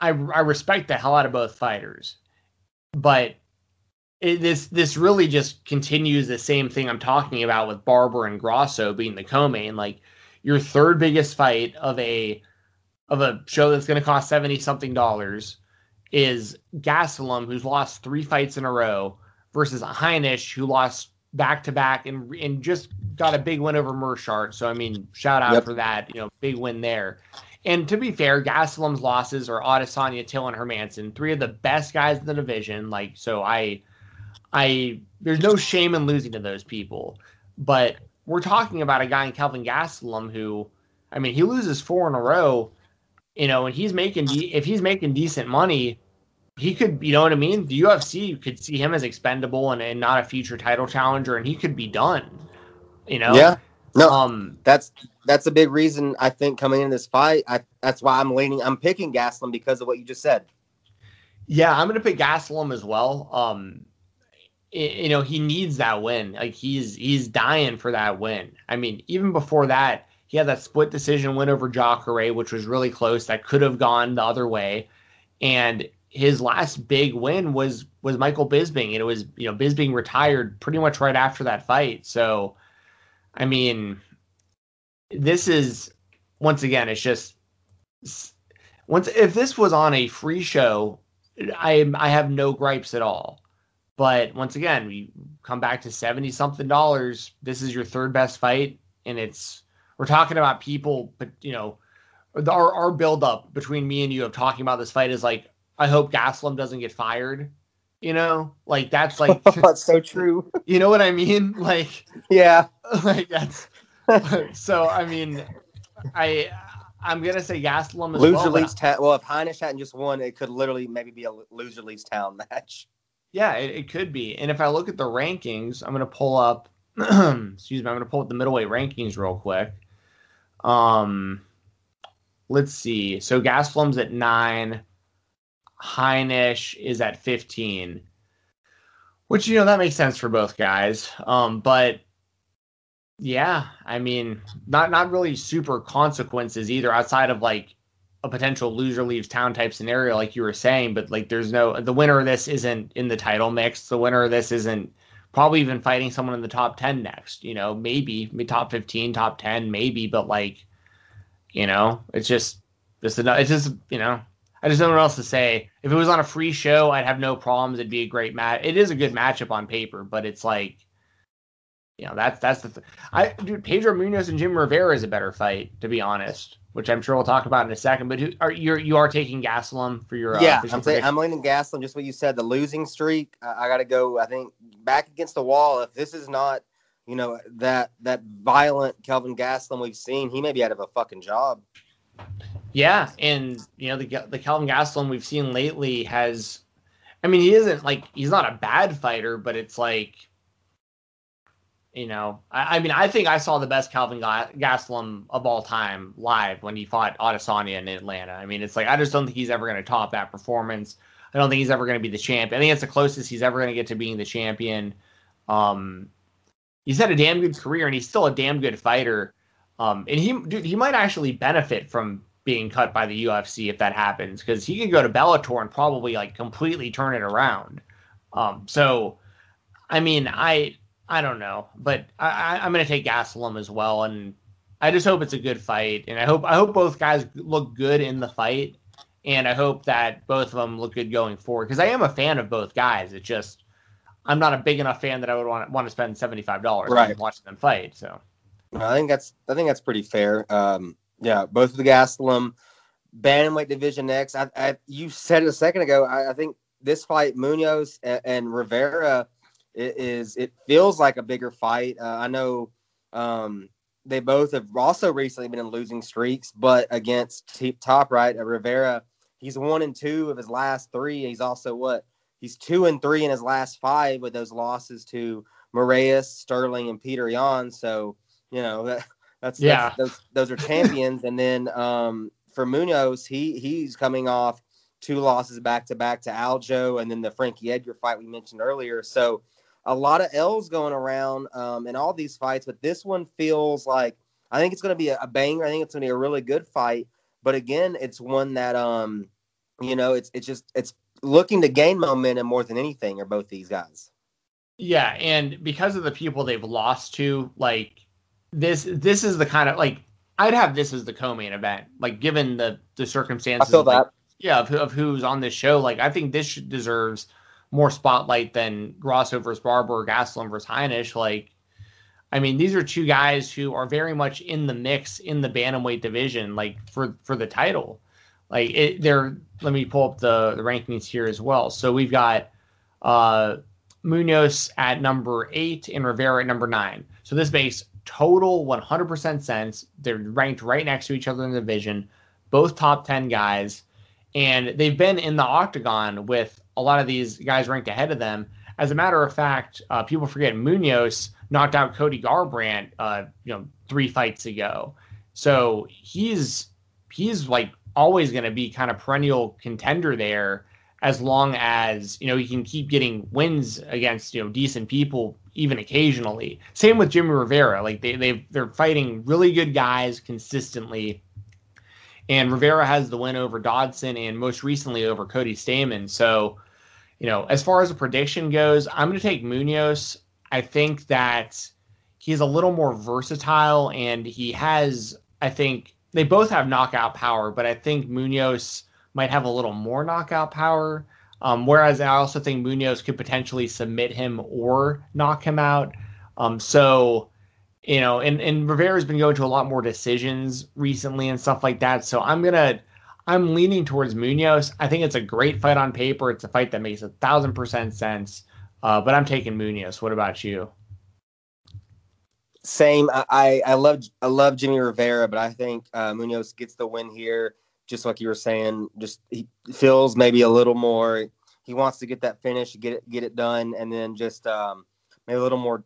I I respect the hell out of both fighters, but it, this this really just continues the same thing I'm talking about with Barber and Grasso being the co-main. Like your third biggest fight of a of a show that's going to cost seventy something dollars is Gastelum, who's lost three fights in a row versus Heinisch, who lost back to back and and just got a big win over Meerschaert. So I mean, shout out yep. for that. You know, big win there. And to be fair, Gastelum's losses are Adesanya, Till, and Hermansson, three of the best guys in the division. Like, so I, I, there's no shame in losing to those people. But we're talking about a guy in Kelvin Gastelum who, I mean, he loses four in a row, you know, and he's making, de- if he's making decent money, he could, you know what I mean? The UFC could see him as expendable and, and not a future title challenger, and he could be done. You know? Yeah. No, um, that's that's a big reason I think coming in this fight. I that's why I'm leaning. I'm picking Gastelum because of what you just said. Yeah, I'm gonna pick Gastelum as well. Um, you know, he needs that win. Like he's he's dying for that win. I mean, even before that, He had that split decision win over Jacare, which was really close. That could have gone the other way. And his last big win was was Michael Bisping, and it was you know Bisping retired pretty much right after that fight. So, I mean, this is once again, it's just once if this was on a free show, I I have no gripes at all. But once again, we come back to seventy something dollars. This is your third best fight, and it's we're talking about people, but you know, our our build up between me and you of talking about this fight is like I hope Gastelum doesn't get fired. You know, like that's like that's so true. You know what I mean? Like yeah, like that's so. I mean, I I'm gonna say Gastelum as loser well. leaves town. Well, if Heinisch hadn't just won, it could literally maybe be a loser leaves town match. Yeah, it, it could be. And if I look at the rankings, I'm gonna pull up. excuse me. I'm gonna pull up the middleweight rankings real quick. Um, let's see. So Gastelum's at nine. Heinisch is at 15, which you know that makes sense for both guys. Um, but yeah, I mean, not not really super consequences either, outside of like a potential loser leaves town type scenario, like you were saying. But like, there's no the winner of this isn't in the title mix. The winner of this isn't probably even fighting someone in the top 10 next. You know, maybe top 15, top 10, maybe. But like, you know, it's just just it's just you know I just don't know what else to say. If it was on a free show, I'd have no problems. It'd be a great match. It is a good matchup on paper, but it's like, you know, that's that's the th- I dude Pedro Munhoz and Jim Rivera is a better fight, to be honest. Which I'm sure we'll talk about in a second. But who, are you you are taking Gastelum for your uh, yeah? I'm saying I'm leaning Gastelum. Just what you said, the losing streak. I, I got to go. I think back against the wall. If this is not, you know, that that violent Kelvin Gastelum we've seen, he may be out of a fucking job. Yeah, and you know the the Kelvin Gastelum we've seen lately has, I mean, he isn't like he's not a bad fighter, but it's like, you know, I, I mean, I think I saw the best Kelvin Gastelum of all time live when he fought Adesanya in Atlanta. I mean, it's like I just don't think he's ever going to top that performance. I don't think he's ever going to be the champ. I think it's the closest he's ever going to get to being the champion. Um, he's had a damn good career, and he's still a damn good fighter. Um, and he, dude, he might actually benefit from being cut by the UFC if that happens because he could go to Bellator and probably like completely turn it around. Um, so, I mean, I I don't know, but I, I'm going to take Gastelum as well, and I just hope it's a good fight, and I hope I hope both guys look good in the fight, and I hope that both of them look good going forward because I am a fan of both guys. It's just I'm not a big enough fan that I would want want to spend seventy five dollars right. watching them fight. So. I think that's I think that's pretty fair. Um, yeah, both of the Gaslam bantamweight division next. I, I, you said it a second ago. I, I think this fight, Munhoz and, and, Rivera, is it feels like a bigger fight. Uh, I know um, they both have also recently been in losing streaks, but against top right uh, Rivera, he's one and two of his last three. He's also what he's two and three in his last five with those losses to Moraes, Sterling, and Petr Yan. So you know that, That's yeah. That's, those those are champions. and then um, for Munhoz, he he's coming off two losses back to back to Aldo, and then the Frankie Edgar fight we mentioned earlier. So a lot of L's going around um, in all these fights, but this one feels like I think it's going to be a, a banger. I think it's going to be a really good fight. But again, it's one that um, you know, it's it's just it's looking to gain momentum more than anything. Are both these guys? Yeah, and because of the people they've lost to, like this this is the kind of like I'd have this as the co-main event, like given the the circumstances. I feel like. Yeah, of, of who's on this show. Like I think this deserves more spotlight than Grasso versus Barber or Gastelum versus Heinisch. Like, I mean, these are two guys who are very much in the mix in the bantamweight division, like for for the title. Like it, they're. Let me pull up the the rankings here as well. So we've got uh Munhoz at number eight and Rivera at number nine. So this makes total 100% sense. They're ranked right next to each other in the division, both top 10 guys, and they've been in the octagon with a lot of these guys ranked ahead of them. As a matter of fact, uh, people forget Munhoz knocked out Cody Garbrandt, uh, you know, three fights ago. So he's he's like always going to be kind of perennial contender there as long as you know he can keep getting wins against you know decent people even occasionally. Same with Jimmie Rivera. Like they they they're fighting really good guys consistently. And Rivera has the win over Dodson and most recently over Cody Stamann. So, you know, as far as a prediction goes, I'm going to take Munhoz. I think that he's a little more versatile and he has, I think, they both have knockout power, but I think Munhoz might have a little more knockout power. Um, whereas I also think Munhoz could potentially submit him or knock him out. Um, so, you know, and, and Rivera's been going to a lot more decisions recently and stuff like that. So I'm gonna I'm leaning towards Munhoz. I think it's a great fight on paper. It's a fight that makes a thousand percent sense. Uh, but I'm taking Munhoz. What about you? Same. I, I love I love Jimmie Rivera, but I think uh, Munhoz gets the win here. Just like you were saying, just he feels maybe a little more. He wants to get that finish, get it get it done, and then just um, maybe a little more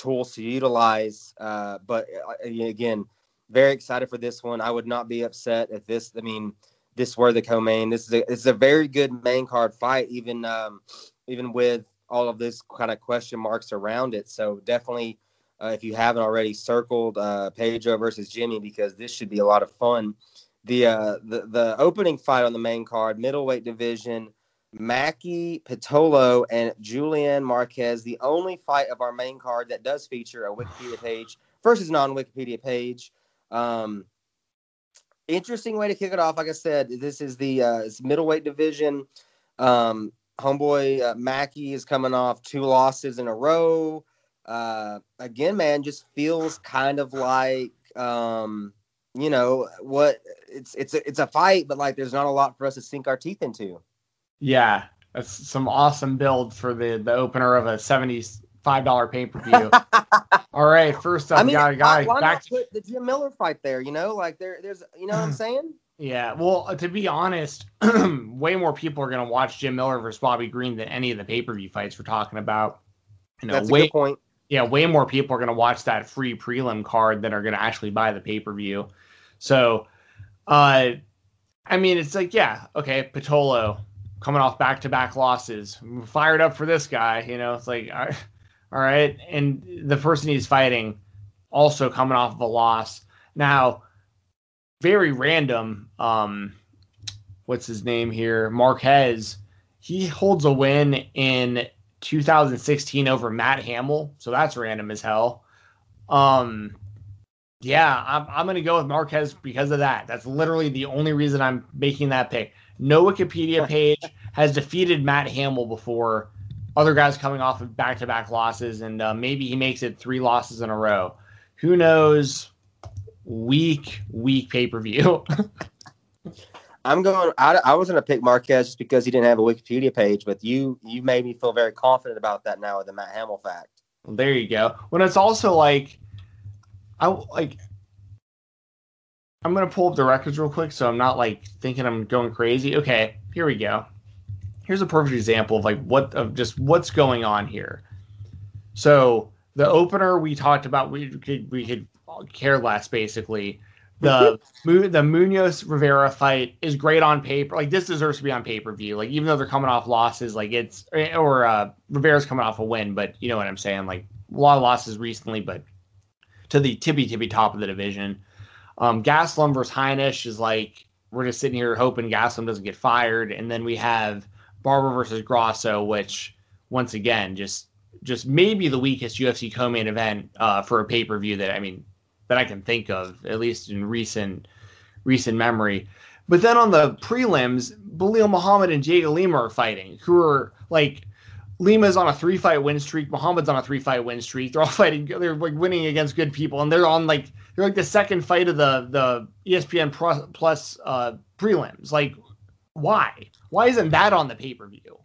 tools to utilize. Uh, but uh, again, very excited for this one. I would not be upset if this. I mean, this were the co-main. This is a, this is a very good main card fight, even um, even with all of this kind of question marks around it. So definitely uh, if you haven't already, circled uh, Pedro versus Jimmie because this should be a lot of fun. The uh, the the opening fight on the main card, middleweight division, Maki Pitolo and Julian Marquez, the only fight of our main card that does feature a Wikipedia page versus non-Wikipedia page. Um, interesting way to kick it off. Like I said, this is the uh, middleweight division. Um, homeboy uh, Maki is coming off two losses in a row uh, again, man, just feels kind of like um, you know what it's it's a, it's a fight, but like there's not a lot for us to sink our teeth into. Yeah, that's some awesome build for the the opener of a seventy five dollar pay per view. All right, first up, I mean, got a guy. Why, back to... put the Jim Miller fight there? You know, like there, there's, you know what I'm saying? Yeah, well, uh, to be honest, way more people are going to watch Jim Miller versus Bobby Green than any of the pay per view fights we're talking about. You know, That's a good point yeah, way more people are going to watch that free prelim card than are going to actually buy the pay per view. So, uh, I mean, it's like, yeah, okay, Pitolo coming off back to back losses, fired up for this guy. You know, it's like, all right, and the person he's fighting also coming off of a loss. Now, very random. Um, what's his name here? Marquez. He holds a win in 2016 over Matt Hamill, so that's random as hell. Um, yeah, I'm, I'm going to go with Marquez because of that. That's literally the only reason I'm making that pick. No Wikipedia page has defeated Matt Hamill before. Other guys coming off of back to back losses, and uh, maybe he makes it three losses in a row. Who knows? Weak, weak pay per view. I'm going. I, I was going to pick Marquez just because he didn't have a Wikipedia page, but you you made me feel very confident about that now with the Matt Hamill fact. Well, there you go. When it's also like, I like. I'm gonna pull up the records real quick, so I'm not like thinking I'm going crazy. Okay, here we go. Here's a perfect example of like what of just what's going on here. So the opener we talked about, we could we could care less basically the the Munhoz Rivera fight is great on paper. Like this deserves to be on pay per view. Like even though they're coming off losses, like it's or uh, Rivera's coming off a win, but you know what I'm saying. Like a lot of losses recently, but to the tippy tippy top of the division. Um, Gastelum versus Heinisch is like we're just sitting here hoping Gastelum doesn't get fired, and then we have Barber versus Grasso, which once again just just maybe the weakest UFC co-main event uh, for a pay per view that I mean that I can think of, at least in recent recent memory. But then on the prelims, Belal Muhammad and Diego Lima are fighting, who are like Lima's on a three fight win streak, Muhammad's on a three fight win streak. They're all fighting, they're like winning against good people, and they're on like they're like the second fight of the the ESPN Plus, plus uh, prelims. Like, why? Why isn't that on the pay per view?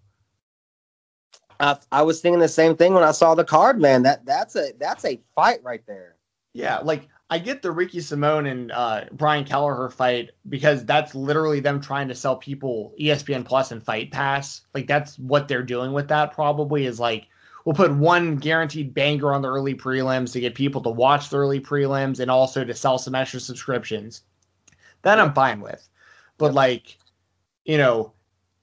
I, I was thinking the same thing when I saw the card, man. That that's a that's a fight right there. Yeah, like I get the Ricky Simon and uh, Brian Kelleher fight because that's literally them trying to sell people ESPN Plus and Fight Pass. Like that's what they're doing with that. Probably is like we'll put one guaranteed banger on the early prelims to get people to watch the early prelims and also to sell some extra subscriptions. That I'm fine with, but like you know,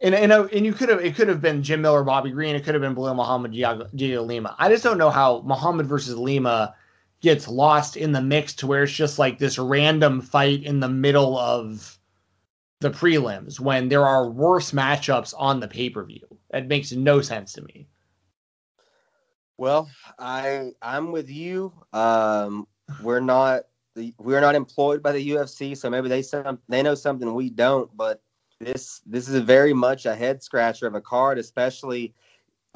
and and uh, and you could have it could have been Jim Miller, Bobby Green, it could have been Belal Muhammad, Diego Lima. I just don't know how Muhammad versus Lima gets lost in the mix to where it's just like this random fight in the middle of the prelims when there are worse matchups on the pay per view. That makes no sense to me. Well, I I'm with you. Um, we're not we're not employed by the UFC, so maybe they some they know something we don't. But this this is very much a head scratcher of a card, especially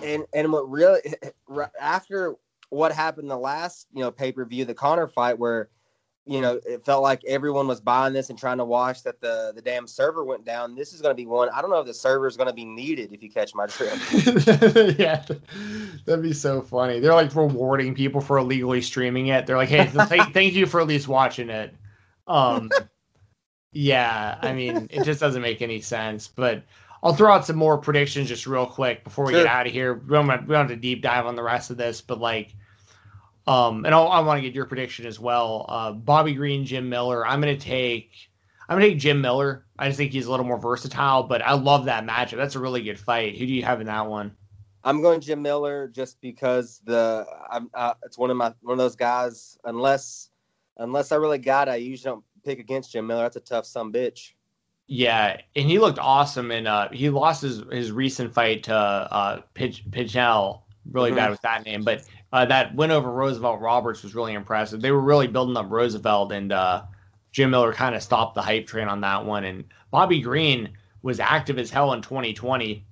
and and what really after what happened the last you know pay per view, the Conor fight, where you know it felt like everyone was buying this and trying to watch that the the damn server went down. This is going to be one. I don't know if the server is going to be needed. If you catch my drift. yeah, that'd be so funny. They're like rewarding people for illegally streaming it. They're like, hey, th- thank you for at least watching it. Um, yeah, I mean, it just doesn't make any sense. But I'll throw out some more predictions just real quick before we sure. get out of here. We don't, we don't have to deep dive on the rest of this, but like, um, and I'll, i want to get your prediction as well. Uh, Bobby Green, Jim Miller. I'm gonna take. I'm gonna take Jim Miller. I just think he's a little more versatile, but I love that matchup. That's a really good fight. Who do you have in that one? I'm going Jim Miller just because the I'm uh, it's one of my one of those guys. Unless unless I really got, it, I usually don't pick against Jim Miller. That's a tough some bitch. Yeah, and he looked awesome, and uh, he lost his, his recent fight to uh, Pitch, Pichel. Really mm-hmm. bad with that name, but uh, that win over Roosevelt Roberts was really impressive. They were really building up Roosevelt, and uh, Jim Miller kind of stopped the hype train on that one. And Bobby Green was active as hell in 2020,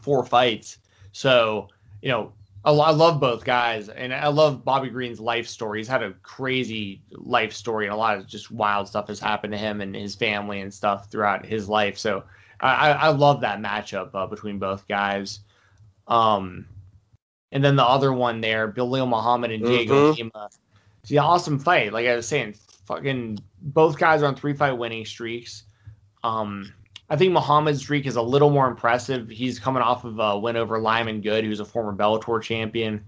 four fights. So you know I love both guys, and I love Bobby Green's life story. He's had a crazy life story, and a lot of just wild stuff has happened to him and his family and stuff throughout his life. So I, I love that matchup uh, between both guys. Um, and then the other one there, Belal Muhammad and Diego mm-hmm. Lima. It's an awesome fight. Like I was saying, fucking both guys are on three fight winning streaks. Um, I think Muhammad's streak is a little more impressive. He's coming off of a win over Lyman Good, who's a former Bellator champion.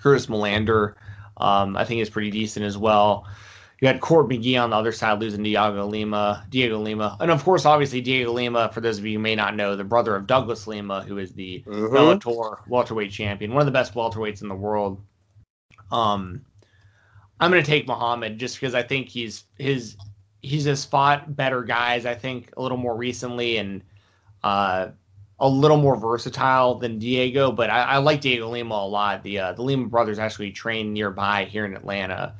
Curtis Millender, um, I think is pretty decent as well. You had Court McGee on the other side losing Diego Lima, Diego Lima, and of course, obviously Diego Lima. For those of you who may not know, the brother of Douglas Lima, who is the mm-hmm. Bellator welterweight champion, one of the best welterweights in the world. Um, I'm going to take Muhammad just because I think he's his he's just fought better guys, I think, a little more recently and uh, a little more versatile than Diego. But I, I like Diego Lima a lot. The uh, the Lima brothers actually train nearby here in Atlanta.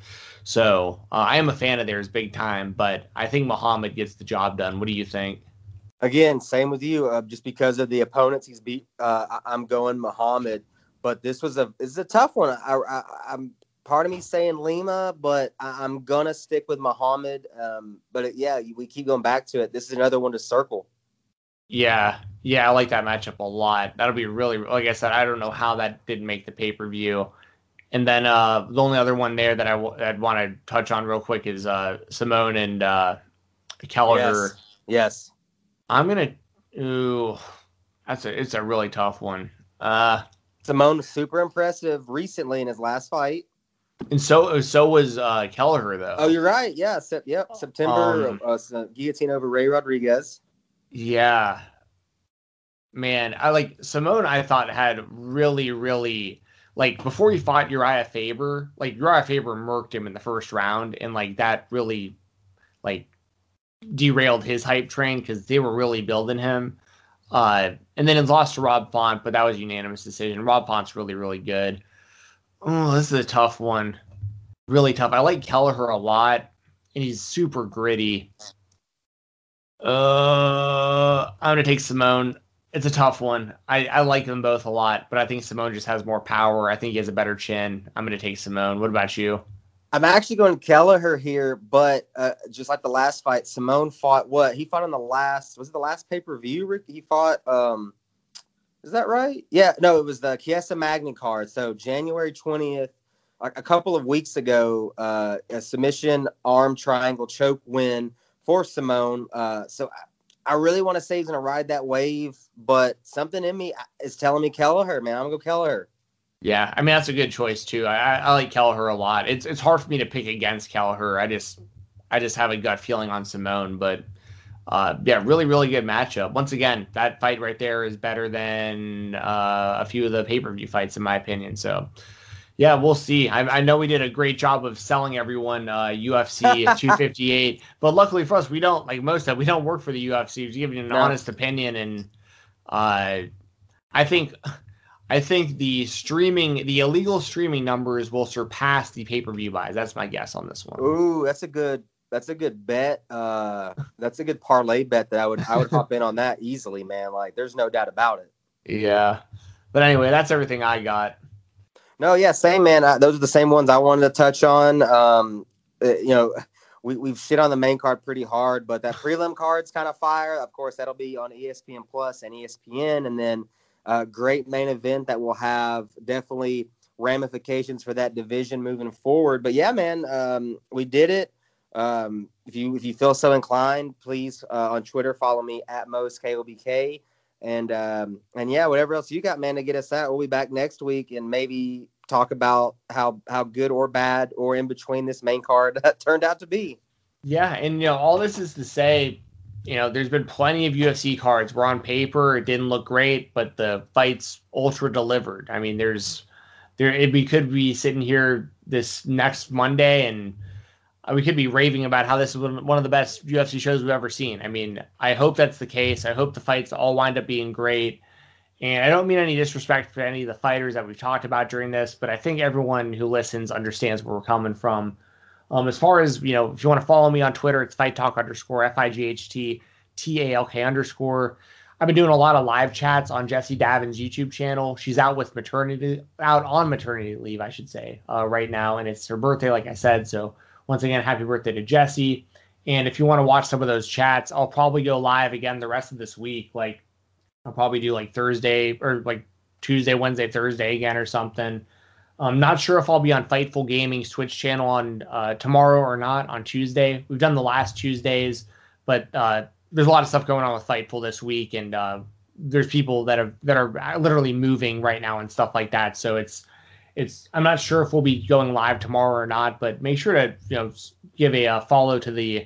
So uh, I am a fan of theirs big time, but I think Muhammad gets the job done. What do you think? Again, same with you. Uh, just because of the opponents he's beat, uh, I'm going Muhammad. But this was a this is a tough one. I, I, I'm part of me saying Lima, but I, am gonna stick with Muhammad. Um, but it, yeah, we keep going back to it. This is another one to circle. Yeah, yeah, I like that matchup a lot. That'll be really, like I said, I don't know how that didn't make the pay per view. And then uh, the only other one there that I w- I'd want to touch on real quick is uh, Simon and uh, Kelleher. Yes. yes. I'm gonna. Ooh, that's a it's a really tough one. Uh, Simon was super impressive recently in his last fight. And so so was uh, Kelleher though. Oh, you're right. Yeah. Se- yep. September um, uh, uh, guillotine over Ray Rodriguez. Yeah. Man, I like Simon. I thought had really, really like before he fought Urijah Faber. Like Urijah Faber murked him in the first round, and like that really, like, derailed his hype train because they were really building him. Uh, and then it lost to Rob Font, but that was unanimous decision. Rob Font's really, really good. Oh, this is a tough one. Really tough. I like Kelleher a lot, and he's super gritty. Uh, I'm gonna take Simon. It's a tough one. I, I like them both a lot, but I think Simon just has more power. I think he has a better chin. I'm gonna take Simon. What about you? I'm actually going Kelleher here, but uh, just like the last fight, Simon fought what? He fought on the last. Was it the last pay per view? Rick? He fought. Um, is that right? Yeah, no, it was the Chiesa Magny card. So January 20th, a, couple of weeks ago, uh, a submission arm triangle choke win for Simon. Uh, so I, really want to say he's going to ride that wave, but something in me is telling me Kelleher, man. I'm going to go Kelleher. Yeah, I mean that's a good choice too. I, I like Kelleher a lot. It's it's hard for me to pick against Kelleher. I just I just have a gut feeling on Simon, but uh, yeah, really, really good matchup. Once again, that fight right there is better than uh, a few of the pay per view fights, in my opinion. So, yeah, we'll see. I, I, know we did a great job of selling everyone uh, UFC 258, but luckily for us, we don't like most of we don't work for the UFC. We're giving an no. honest opinion, and uh, I think. I think the streaming, the illegal streaming numbers will surpass the pay per view buys. That's my guess on this one. Ooh, that's a good that's a good bet. Uh, that's a good parlay bet that I would I would hop in on that easily, man. Like, there's no doubt about it. Yeah, but anyway, that's everything I got. No, yeah, same man. I, those are the same ones I wanted to touch on. Um, uh, you know, we we've shit on the main card pretty hard, but that prelim card's kind of fire. Of course, that'll be on ESPN Plus and ESPN, and then a great main event that will have definitely ramifications for that division moving forward. But yeah, man, um, we did it. Um, if you if you feel so inclined, please uh, on Twitter follow me at Mo's KOBK. And um, and yeah, whatever else you got, man, to get us out. We'll be back next week and maybe talk about how how good or bad or in between this main card turned out to be. Yeah, and you know all this is to say, you know, there's been plenty of UFC cards where on paper it didn't look great, but the fights ultra delivered. I mean, there's there we could be sitting here this next Monday and we could be raving about how this is one of the best UFC shows we've ever seen. I mean, I hope that's the case. I hope the fights all wind up being great. And I don't mean any disrespect for any of the fighters that we've talked about during this, but I think everyone who listens understands where we're coming from. Um, as far as, you know, if you want to follow me on Twitter, it's fight talk underscore F I G H T T A L K underscore. I've been doing a lot of live chats on Jessi Davin's YouTube channel. She's out with maternity, out on maternity leave, I should say, uh, right now. And it's her birthday, like I said. So once again, happy birthday to Jessi. And if you want to watch some of those chats, I'll probably go live again the rest of this week. Like I'll probably do like Thursday or like Tuesday, Wednesday, Thursday again or something. I'm not sure if I'll be on Fightful Gaming's Twitch channel on uh, tomorrow or not on Tuesday. We've done the last Tuesdays, but uh, there's a lot of stuff going on with Fightful this week, and uh, there's people that are that are literally moving right now and stuff like that. So it's it's I'm not sure if we'll be going live tomorrow or not, but make sure to you know give a, a uh, follow to the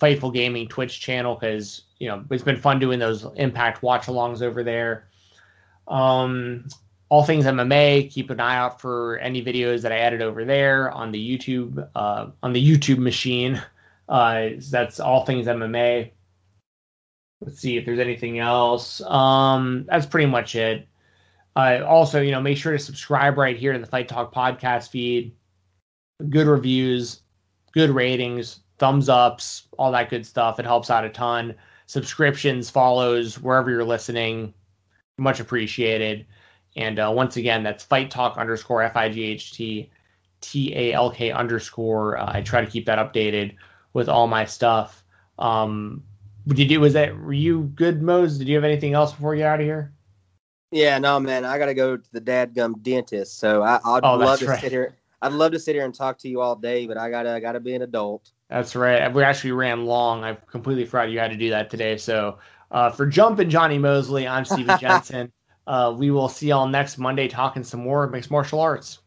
Fightful Gaming Twitch channel because you know it's been fun doing those Impact watch-alongs over there. Um, all things MMA. Keep an eye out for any videos that I added over there on the YouTube uh, on the YouTube machine. Uh, that's all things MMA. Let's see if there's anything else. Um, that's pretty much it. Uh, also, you know, make sure to subscribe right here to the Fight Talk podcast feed. Good reviews, good ratings, thumbs ups, all that good stuff. It helps out a ton. Subscriptions, follows, wherever you're listening, much appreciated. And uh, once again, that's Fight Talk underscore F I G H T T A L K underscore. Uh, I try to keep that updated with all my stuff. Um, did you was that were you good, Mose? Did you have anything else before you get out of here? Yeah, no, man, I gotta go to the dadgum dentist. So I, would oh, love to right. sit here. I'd love to sit here and talk to you all day, but I gotta I gotta be an adult. That's right. We actually ran long. I completely forgot you had to do that today. So uh, for Jumpin' Johnny Mosley, I'm Steven Jensen. uh, we will see y'all next Monday talking some more mixed martial arts.